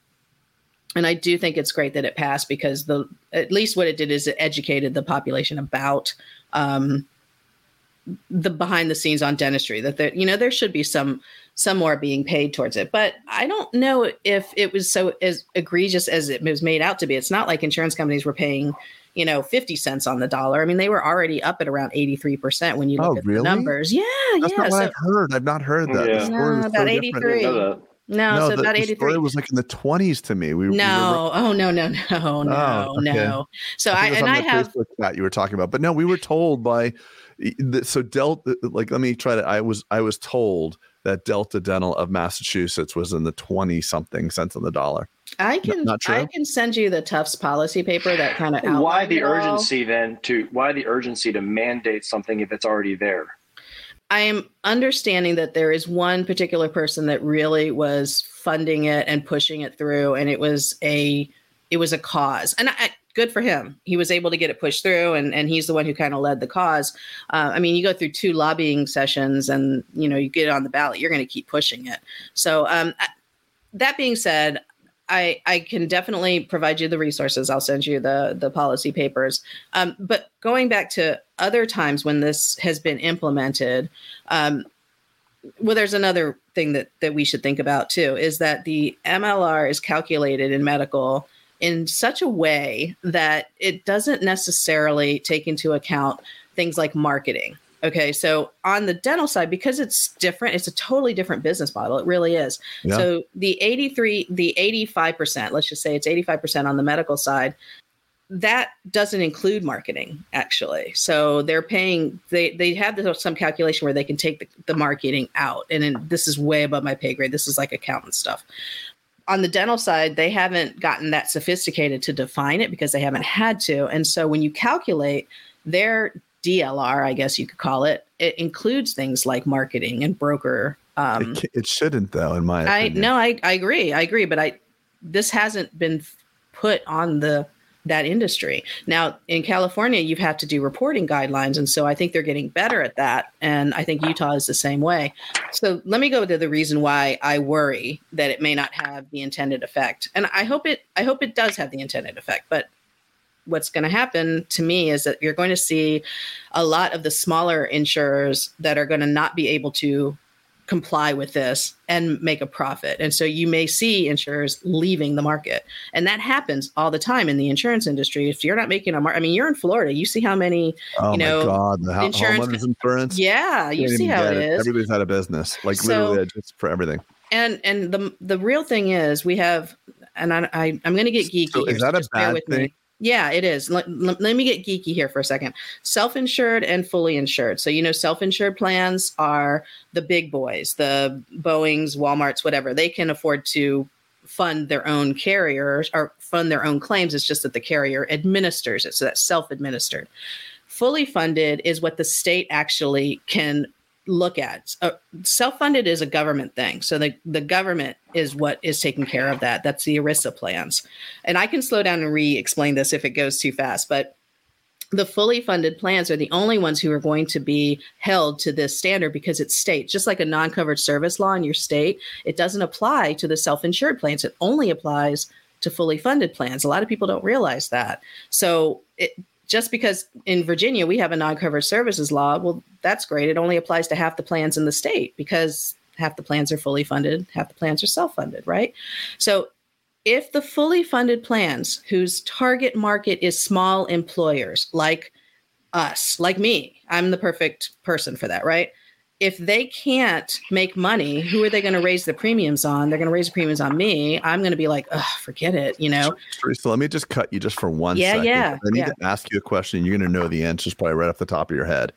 and I do think it's great that it passed because the at least what it did is it educated the population about um, the behind the scenes on dentistry that there you know there should be some some more being paid towards it. But i don't know if it was so as egregious as it was made out to be. It's not like insurance companies were paying you know 50 cents on the dollar. I mean they were already up at around 83% when you look oh, at really? the numbers. Yeah That's yeah not what so, i've heard. I've not heard that. Yeah. no, about so 83 different. No, no so the, about the 83 story was like in the 20s to me we, we were- no oh no no no no Oh, okay. no so I i, think it was and i have Facebook chat you were talking about, but no, we were told by the- so Delta. Uh, uh, like, let me try to. I was I was told that Delta Dental of Massachusetts was in the twenty something cents on the dollar. I can not true? I can send you the Tufts policy paper that kind of Why the urgency then to why the urgency to mandate something if it's already there? I am understanding that there is one particular person that really was funding it and pushing it through, and it was a it was a cause, and I, good for him. He was able to get it pushed through, and and he's the one who kind of led the cause. Uh, I mean, you go through two lobbying sessions, and you know you get it on the ballot, you're going to keep pushing it. So um, that being said. I, I can definitely provide you the resources. I'll send you the the policy papers. Um, but going back to other times when this has been implemented, um, well, there's another thing that that we should think about too is that the MLR is calculated in medical in such a way that it doesn't necessarily take into account things like marketing. Okay, so on the dental side, because it's different, it's a totally different business model. It really is. Yeah. So the 83, the 85%, let's just say it's 85% on the medical side, that doesn't include marketing actually. So they're paying, they, they have this, some calculation where they can take the, the marketing out. And then this is way above my pay grade. This is like accountant stuff on the dental side, they haven't gotten that sophisticated to define it because they haven't had to. And so when you calculate their DLR, I guess you could call it, it includes things like marketing and broker. Um, it, it shouldn't though, in my I opinion. no, I, I agree, I agree, but I this hasn't been put on the that industry. Now in California, you have to do reporting guidelines, and so I think they're getting better at that. And I think Utah is the same way. So let me go to the reason why I worry that it may not have the intended effect. And I hope it I hope it does have the intended effect, but what's going to happen to me is that you're going to see a lot of the smaller insurers that are going to not be able to comply with this and make a profit. And so you may see insurers leaving the market. And that happens all the time in the insurance industry. If you're not making a market, I mean, you're in Florida, you see how many, oh you know, god, the ho- insurance- homeowners insurance. yeah, you see how it is. Everybody's out of business. Like So- literally, just for everything. and and the the real thing is we have and I, I i'm going to get geeky So is that a bad thing? me yeah it is. Let, let, me get geeky here for a second. Self-insured and fully insured. So you know self-insured plans are the big boys the boeings walmarts whatever. They can afford to fund their own carriers or fund their own claims. It's just that the carrier administers it so that's self-administered. Fully funded is what the state actually can look at. Uh, self-funded is a government thing, so the the government is what is taking care of that. That's the ERISA plans, and I can slow down and re-explain this if it goes too fast, but. The fully funded plans are the only ones who are going to be held to this standard because it's state, just like a non covered service law in your state. It doesn't apply to the self insured plans, it only applies to fully funded plans. A lot of people don't realize that. So, it, just because in Virginia we have a non-covered services law, well, that's great. It only applies to half the plans in the state because half the plans are fully funded, half the plans are self-funded, right? So if the fully funded plans whose target market is small employers like us, like me, I'm the perfect person for that, right? If they can't make money, who are they going to raise the premiums on? They're going to raise the premiums on me. I'm going to be like, forget it, you know? So let me just cut you just for one Yeah, second. yeah, I need yeah. to ask you a question. You're going to know the answers probably right off the top of your head.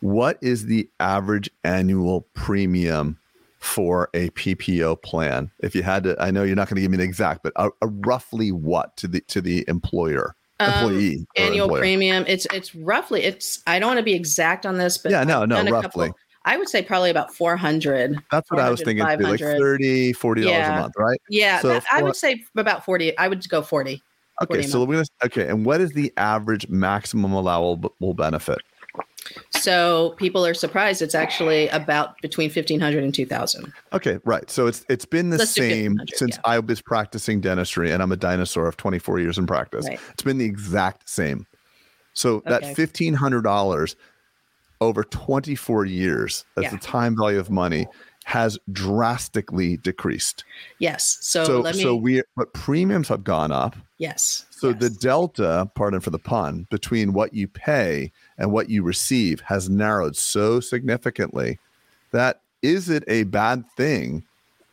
What is the average annual premium for a PPO plan? If you had to, I know you're not going to give me the exact, but a, a roughly what to the to the employer? Um, employee um, annual employer. premium it's it's roughly it's i don't want to be exact on this but yeah no no roughly couple, i would say probably about 400 that's what i was thinking too, like 30 40 dollars yeah. a month right yeah so i would say about 40 i would go 40 okay so we're gonna okay and what is the average maximum allowable benefit so people are surprised. It's actually about between fifteen hundred and two thousand. Okay, right. So it's it's been the Let's same since yeah. I was practicing dentistry, and I'm a dinosaur of twenty four years in practice. Right. It's been the exact same. So okay. that fifteen hundred dollars over twenty four years, as yeah. the time value of money, has drastically decreased. Yes. So so, me... so we but premiums have gone up. Yes. So yes. the delta, pardon for the pun, between what you pay and what you receive has narrowed so significantly that is it a bad thing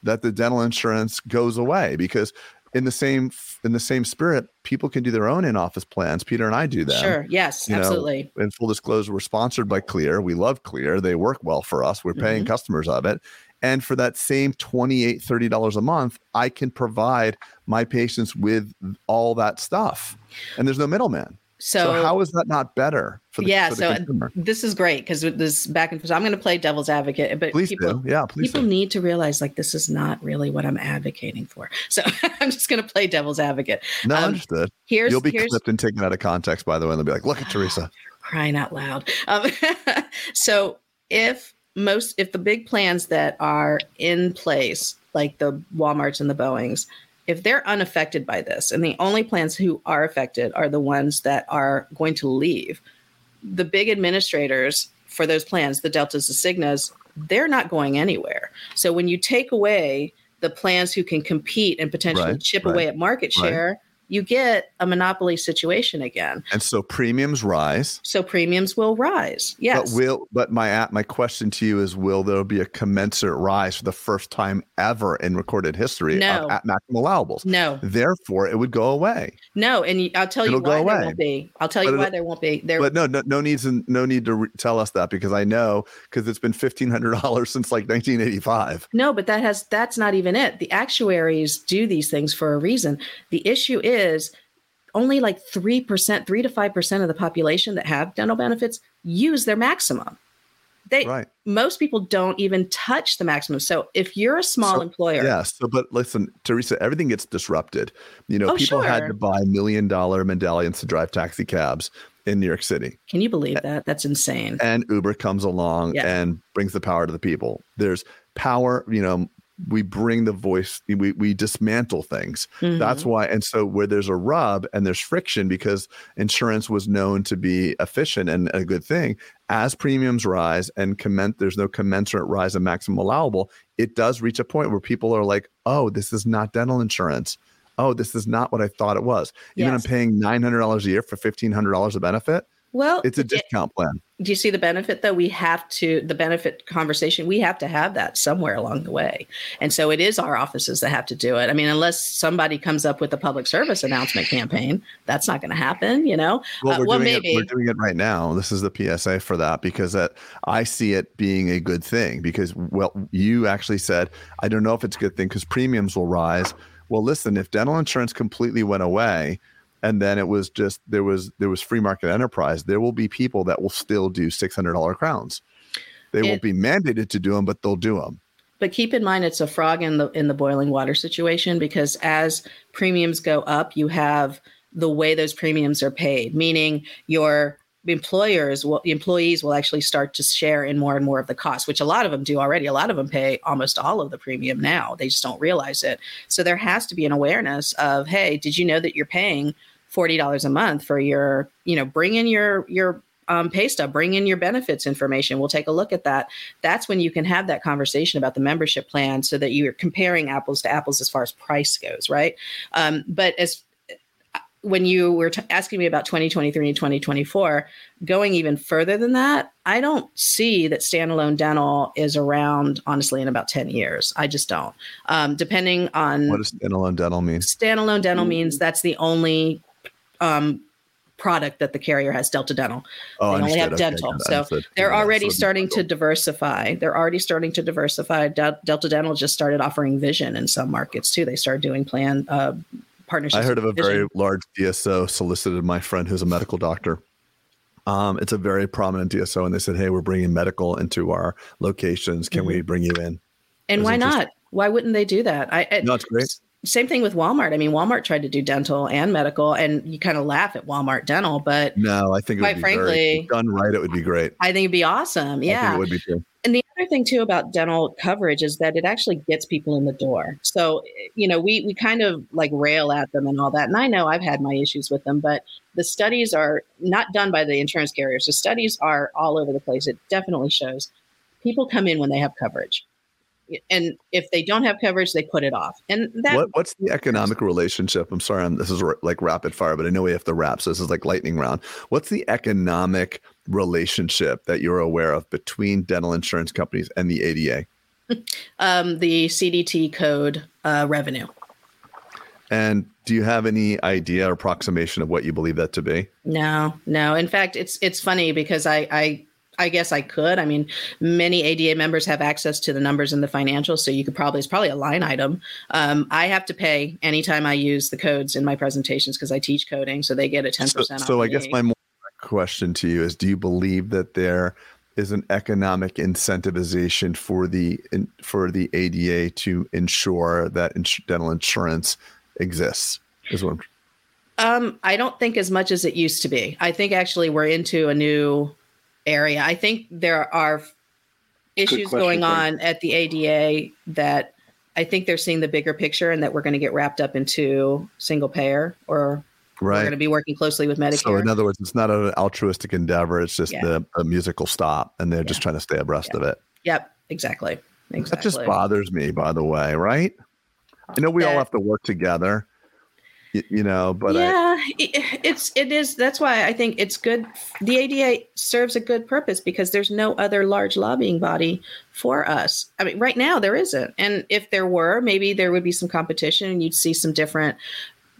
that the dental insurance goes away because in the same in the same spirit, people can do their own in-office plans. Peter and I do that. Sure. Yes. You absolutely. Know, in full disclosure, we're sponsored by Kleer. We love Kleer. They work well for us. We're paying mm-hmm. customers of it. And for that same $28, $30 a month, I can provide my patients with all that stuff. And there's no middleman. So, so, how is that not better for the, yeah? For the so consumer? this is great because this back and forth. I'm going to play devil's advocate, but please people, do. Yeah, please. People do. need to realize like this is not really what I'm advocating for. So I'm just going to play devil's advocate. No, um, understood. Here's you'll be here's, clipped and taken out of context. By the way, and they'll be like, "Look at Teresa." Crying out loud. Um, so if most if the big plans that are in place, like the WalMarts and the Boeings, if they're unaffected by this, and the only plans who are affected are the ones that are going to leave, the big administrators for those plans, the Deltas, the Cignas, they're not going anywhere. So when you take away the plans who can compete and potentially right, chip right, away at market share, right you get a monopoly situation again. And so premiums rise. So premiums will rise. Yes. But will but my my question to you is will there be a commensurate rise for the first time ever in recorded history no. at maximum allowables? No. Therefore it would go away. No, and I'll tell It'll you why there won't be. I'll tell you why there won't be. There But no no no needs no need to re- tell us that because I know cuz it's been $1500 since like 1985. No, but that has that's not even it. The actuaries do these things for a reason. The issue is is only like 3%, 3 to 5% of the population that have dental benefits use their maximum. They right. most people don't even touch the maximum. So if you're a small so, employer, yeah. So, but listen, Teresa, everything gets disrupted. You know, oh, people sure. had to buy million dollar medallions to drive taxi cabs in New York City. Can you believe that? That's insane. And Uber comes along yeah. and brings the power to the people. There's power, you know, we bring the voice we, we dismantle things mm-hmm. that's why and so where there's a rub and there's friction because insurance was known to be efficient and a good thing as premiums rise and comment there's no commensurate rise in maximum allowable it does reach a point where people are like oh this is not dental insurance oh this is not what i thought it was yes. even i'm paying $900 a year for $1500 of benefit well, it's a discount plan. Do you see the benefit though? We have to the benefit conversation. We have to have that somewhere along the way, and so it is our offices that have to do it. I mean, unless somebody comes up with a public service announcement campaign, that's not going to happen. You know, well, we're, uh, well, doing maybe. It, we're doing it right now. This is the PSA for that because that I see it being a good thing because well, you actually said I don't know if it's a good thing because premiums will rise. Well, listen, if dental insurance completely went away and then it was just there was there was free market enterprise. There will be people that will still do $600 crowns. They it, won't be mandated to do them but they'll do them but keep in mind it's a frog in the in the boiling water situation because as premiums go up you have the way those premiums are paid meaning your employers will employees will actually start to share in more and more of the cost which a lot of them do already. A lot of them pay almost all of the premium now. They just don't realize it. So there has to be an awareness of hey did you know that you're paying $40 a month for your, you know, bring in your, your, um, pay stub, bring in your benefits information. We'll take a look at that. That's when you can have that conversation about the membership plan so that you're comparing apples to apples as far as price goes, right? Um, but as when you were t- asking me about 2023 and 2024, going even further than that, I don't see that standalone dental is around, honestly, in about 10 years. I just don't. Um, depending on what does standalone dental mean? Standalone dental means that's the only um, product that the carrier has, Delta Dental. Oh, they only have okay, dental. so they're yeah, already starting to diversify. They're already starting to diversify. Delta Dental just started offering vision in some markets too. They started doing plan uh, partnerships. I heard of a vision. very large DSO solicited my friend who's a medical doctor. Um, it's a very prominent DSO, and they said, "Hey, we're bringing medical into our locations. Can mm-hmm. we bring you in?" And why not? Why wouldn't they do that? I, I no, it's great same thing with Walmart. I mean, Walmart tried to do dental and medical, and you kind of laugh at Walmart dental, but no, I think quite frankly, very, done right, it would be great. I think it'd be awesome. Yeah, it would be too. And the other thing too about dental coverage is that it actually gets people in the door. So, you know, we we kind of like rail at them and all that. And I know I've had my issues with them, but the studies are not done by the insurance carriers. The studies are all over the place. It definitely shows people come in when they have coverage and if they don't have coverage, they put it off. And that what, what's the economic relationship? I'm sorry, I'm, this is like rapid fire, but I know we have to wrap, so this is like lightning round. What's the economic relationship that you're aware of between dental insurance companies and the ADA? um, the CDT code uh, revenue. And do you have any idea or approximation of what you believe that to be? No, no. In fact, it's it's funny because I I I guess I could. I mean, many ADA members have access to the numbers in the financials, so you could probably it's probably a line item. Um, I have to pay anytime I use the codes in my presentations because I teach coding, so they get a ten percent. So, so I guess my more question to you is: Do you believe that there is an economic incentivization for the in, for the ADA to ensure that ins- dental insurance exists? Is what I'm. Um, I don't think as much as it used to be. I think actually we're into a new area. I think there are issues going on at the ADA that I think they're seeing the bigger picture and that we're going to get wrapped up into single payer or right. we're going to be working closely with Medicare. So in other words, it's not an altruistic endeavor. It's just yeah. the, a musical stop and they're yeah. just trying to stay abreast yeah. of it. Yep. Exactly. Exactly. That just bothers me, by the way, right? I know we that, all have to work together, you know but yeah I, it's it is that's why i think it's good the ada serves a good purpose because there's no other large lobbying body for us. I mean right now there isn't and if there were maybe there would be some competition and you'd see some different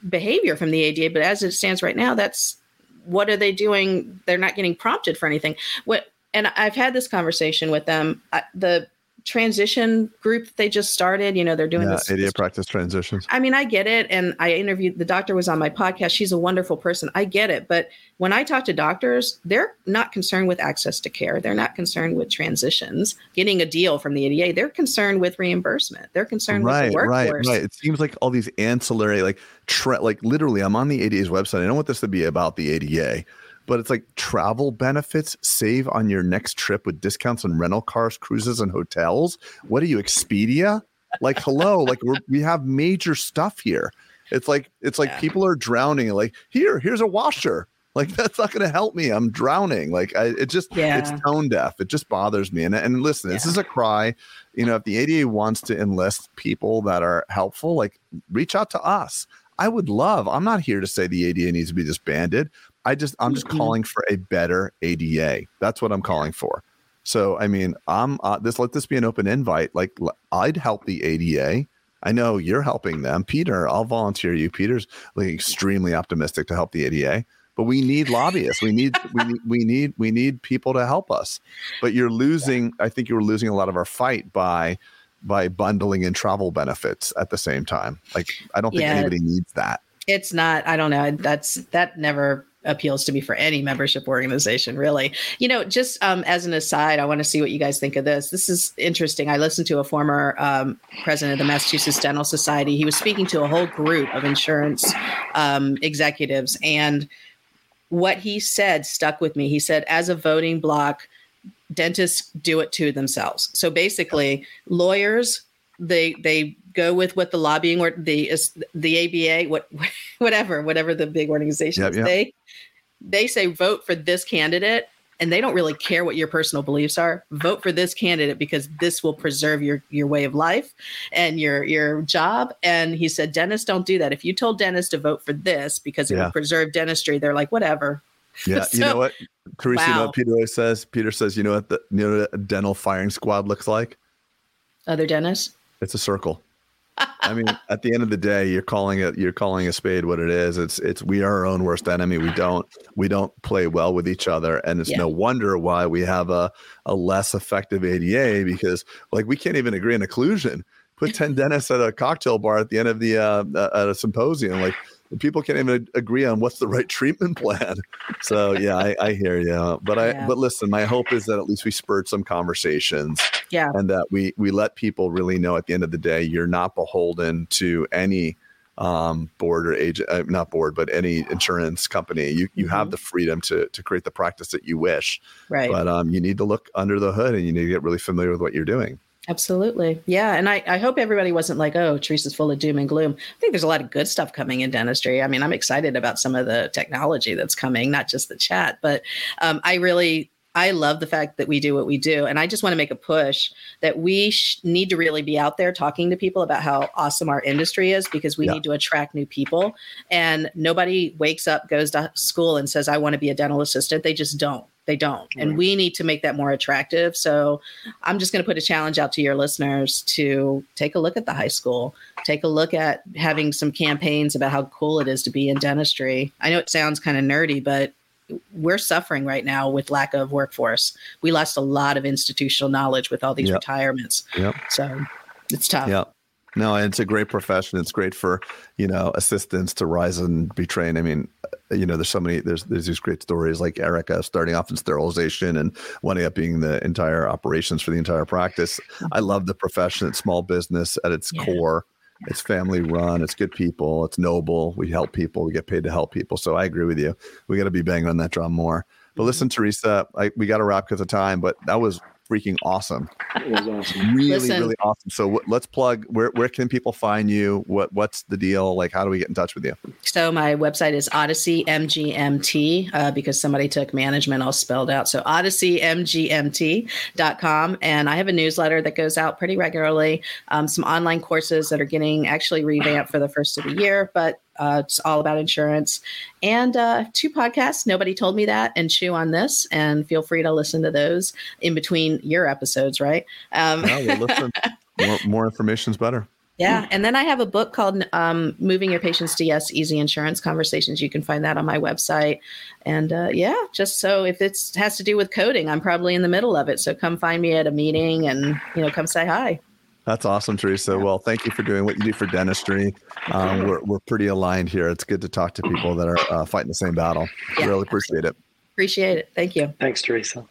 behavior from the ada but as it stands right now that's what are they doing? They're not getting prompted for anything. What and i've had this conversation with them the transition group that they just started. You know, they're doing yeah, this ADA practice transitions. I mean, I get it. And I interviewed the doctor was on my podcast. She's a wonderful person. I get it. But when I talk to doctors, they're not concerned with access to care. They're not concerned with transitions, getting a deal from the ADA. They're concerned with reimbursement. They're concerned right, with the workforce. Right, right. It seems like all these ancillary, like, tra- like literally, I'm on the ADA's website. I don't want this to be about the ADA but it's like travel benefits save on your next trip with discounts on rental cars cruises and hotels. What are you expedia? Like hello like we have major stuff here. It's like it's like yeah. people are drowning like here here's a washer. Like that's not going to help me. I'm drowning. Like I, it just yeah. it's tone deaf. It just bothers me. And, and listen yeah. this is a cry. You know if the ada wants to enlist people that are helpful like reach out to us. I would love. I'm not here to say the ADA needs to be disbanded, I just I'm just mm-hmm. calling for a better ADA. That's what I'm calling for. So I mean, I'm uh, this let this be an open invite. Like I'd help the ADA. I know you're helping them, Peter. I'll volunteer you. Peter's like extremely optimistic to help the ADA, but we need lobbyists. We need we need we need we need people to help us. But you're losing. I think you're losing a lot of our fight by by bundling in travel benefits at the same time. Like I don't think yeah, anybody needs that. It's not. I don't know. That's that never appeals to me for any membership organization, really. You know, just um, as an aside, I want to see what you guys think of this. This is interesting. I listened to a former um, president of the Massachusetts Dental Society. He was speaking to a whole group of insurance um, executives, and what he said stuck with me. He said, as a voting block, dentists do it to themselves. So basically, lawyers they they go with what the lobbying or the the ABA what whatever whatever the big organization yep, yep. they they say vote for this candidate and they don't really care what your personal beliefs are. Vote for this candidate because this will preserve your your way of life and your your job. And he said Dennis, don't do that. If you told Dennis to vote for this because it yeah. will preserve dentistry they're like whatever. Yeah so, you know what? Teresa, wow. you know what Peter always says? Peter says you know what the you know what dental firing squad looks like? Other dentists? It's a circle I mean, at the end of the day, you're calling it you're calling a spade what it is. It's it's we are our own worst enemy. We don't we don't play well with each other, and it's yeah. no wonder why we have a a less effective ADA because like we can't even agree on occlusion. Put ten dentists at a cocktail bar at the end of the uh, at a symposium, like people can't even agree on what's the right treatment plan. So yeah, I, I hear you. But I yeah. but listen, my hope is that at least we spurred some conversations. Yeah. And that we we let people really know at the end of the day, you're not beholden to any um, board or agent, uh, not board, but any insurance company. You you mm-hmm. have the freedom to to create the practice that you wish. Right. But um, you need to look under the hood and you need to get really familiar with what you're doing. Absolutely. Yeah. And I, I hope everybody wasn't like, oh, Teresa's full of doom and gloom. I think there's a lot of good stuff coming in dentistry. I mean, I'm excited about some of the technology that's coming, not just the chat, but um, I really I love the fact that we do what we do. And I just want to make a push that we sh- need to really be out there talking to people about how awesome our industry is because we yeah. need to attract new people. And nobody wakes up, goes to school, and says, I want to be a dental assistant. They just don't. They don't. And we need to make that more attractive. So I'm just going to put a challenge out to your listeners to take a look at the high school, take a look at having some campaigns about how cool it is to be in dentistry. I know it sounds kind of nerdy, but we're suffering right now with lack of workforce. We lost a lot of institutional knowledge with all these yep. retirements. Yep. So it's tough. Yeah. No, it's a great profession. It's great for, you know, assistants to rise and be trained. I mean, you know, there's so many, there's, there's these great stories like Erica starting off in sterilization and winding up being the entire operations for the entire practice. I love the profession. It's small business at its yeah. core. It's family run. It's good people. It's noble. We help people. We get paid to help people. So I agree with you. We got to be banging on that drum more. But mm-hmm. listen, Teresa, I, we got to wrap because of time. But that was freaking awesome. It was awesome. Really, Listen. really awesome. So w- let's plug where where can people find you? What what's the deal? Like how do we get in touch with you? So my website is Odyssey MGMT uh, because somebody took management all spelled out. So odysseymgmt.com. And I have a newsletter that goes out pretty regularly. Um, some online courses that are getting actually revamped for the first of the year, but uh, it's all about insurance. And uh, two podcasts, Nobody Told Me That and Chew on This. And feel free to listen to those in between your episodes, right? Um, yeah, we'll listen. more, more information is better. Yeah. And then I have a book called um, Moving Your Patients to Yes Easy Insurance Conversations. You can find that on my website. And uh, yeah, just so if it has to do with coding, I'm probably in the middle of it. So come find me at a meeting and, you know, come say hi. That's awesome, Teresa. Well, thank you for doing what you do for dentistry. Um, we're, we're pretty aligned here. It's good to talk to people that are uh, fighting the same battle. Yeah, really appreciate absolutely. it. Appreciate it. Thank you. Thanks, Teresa.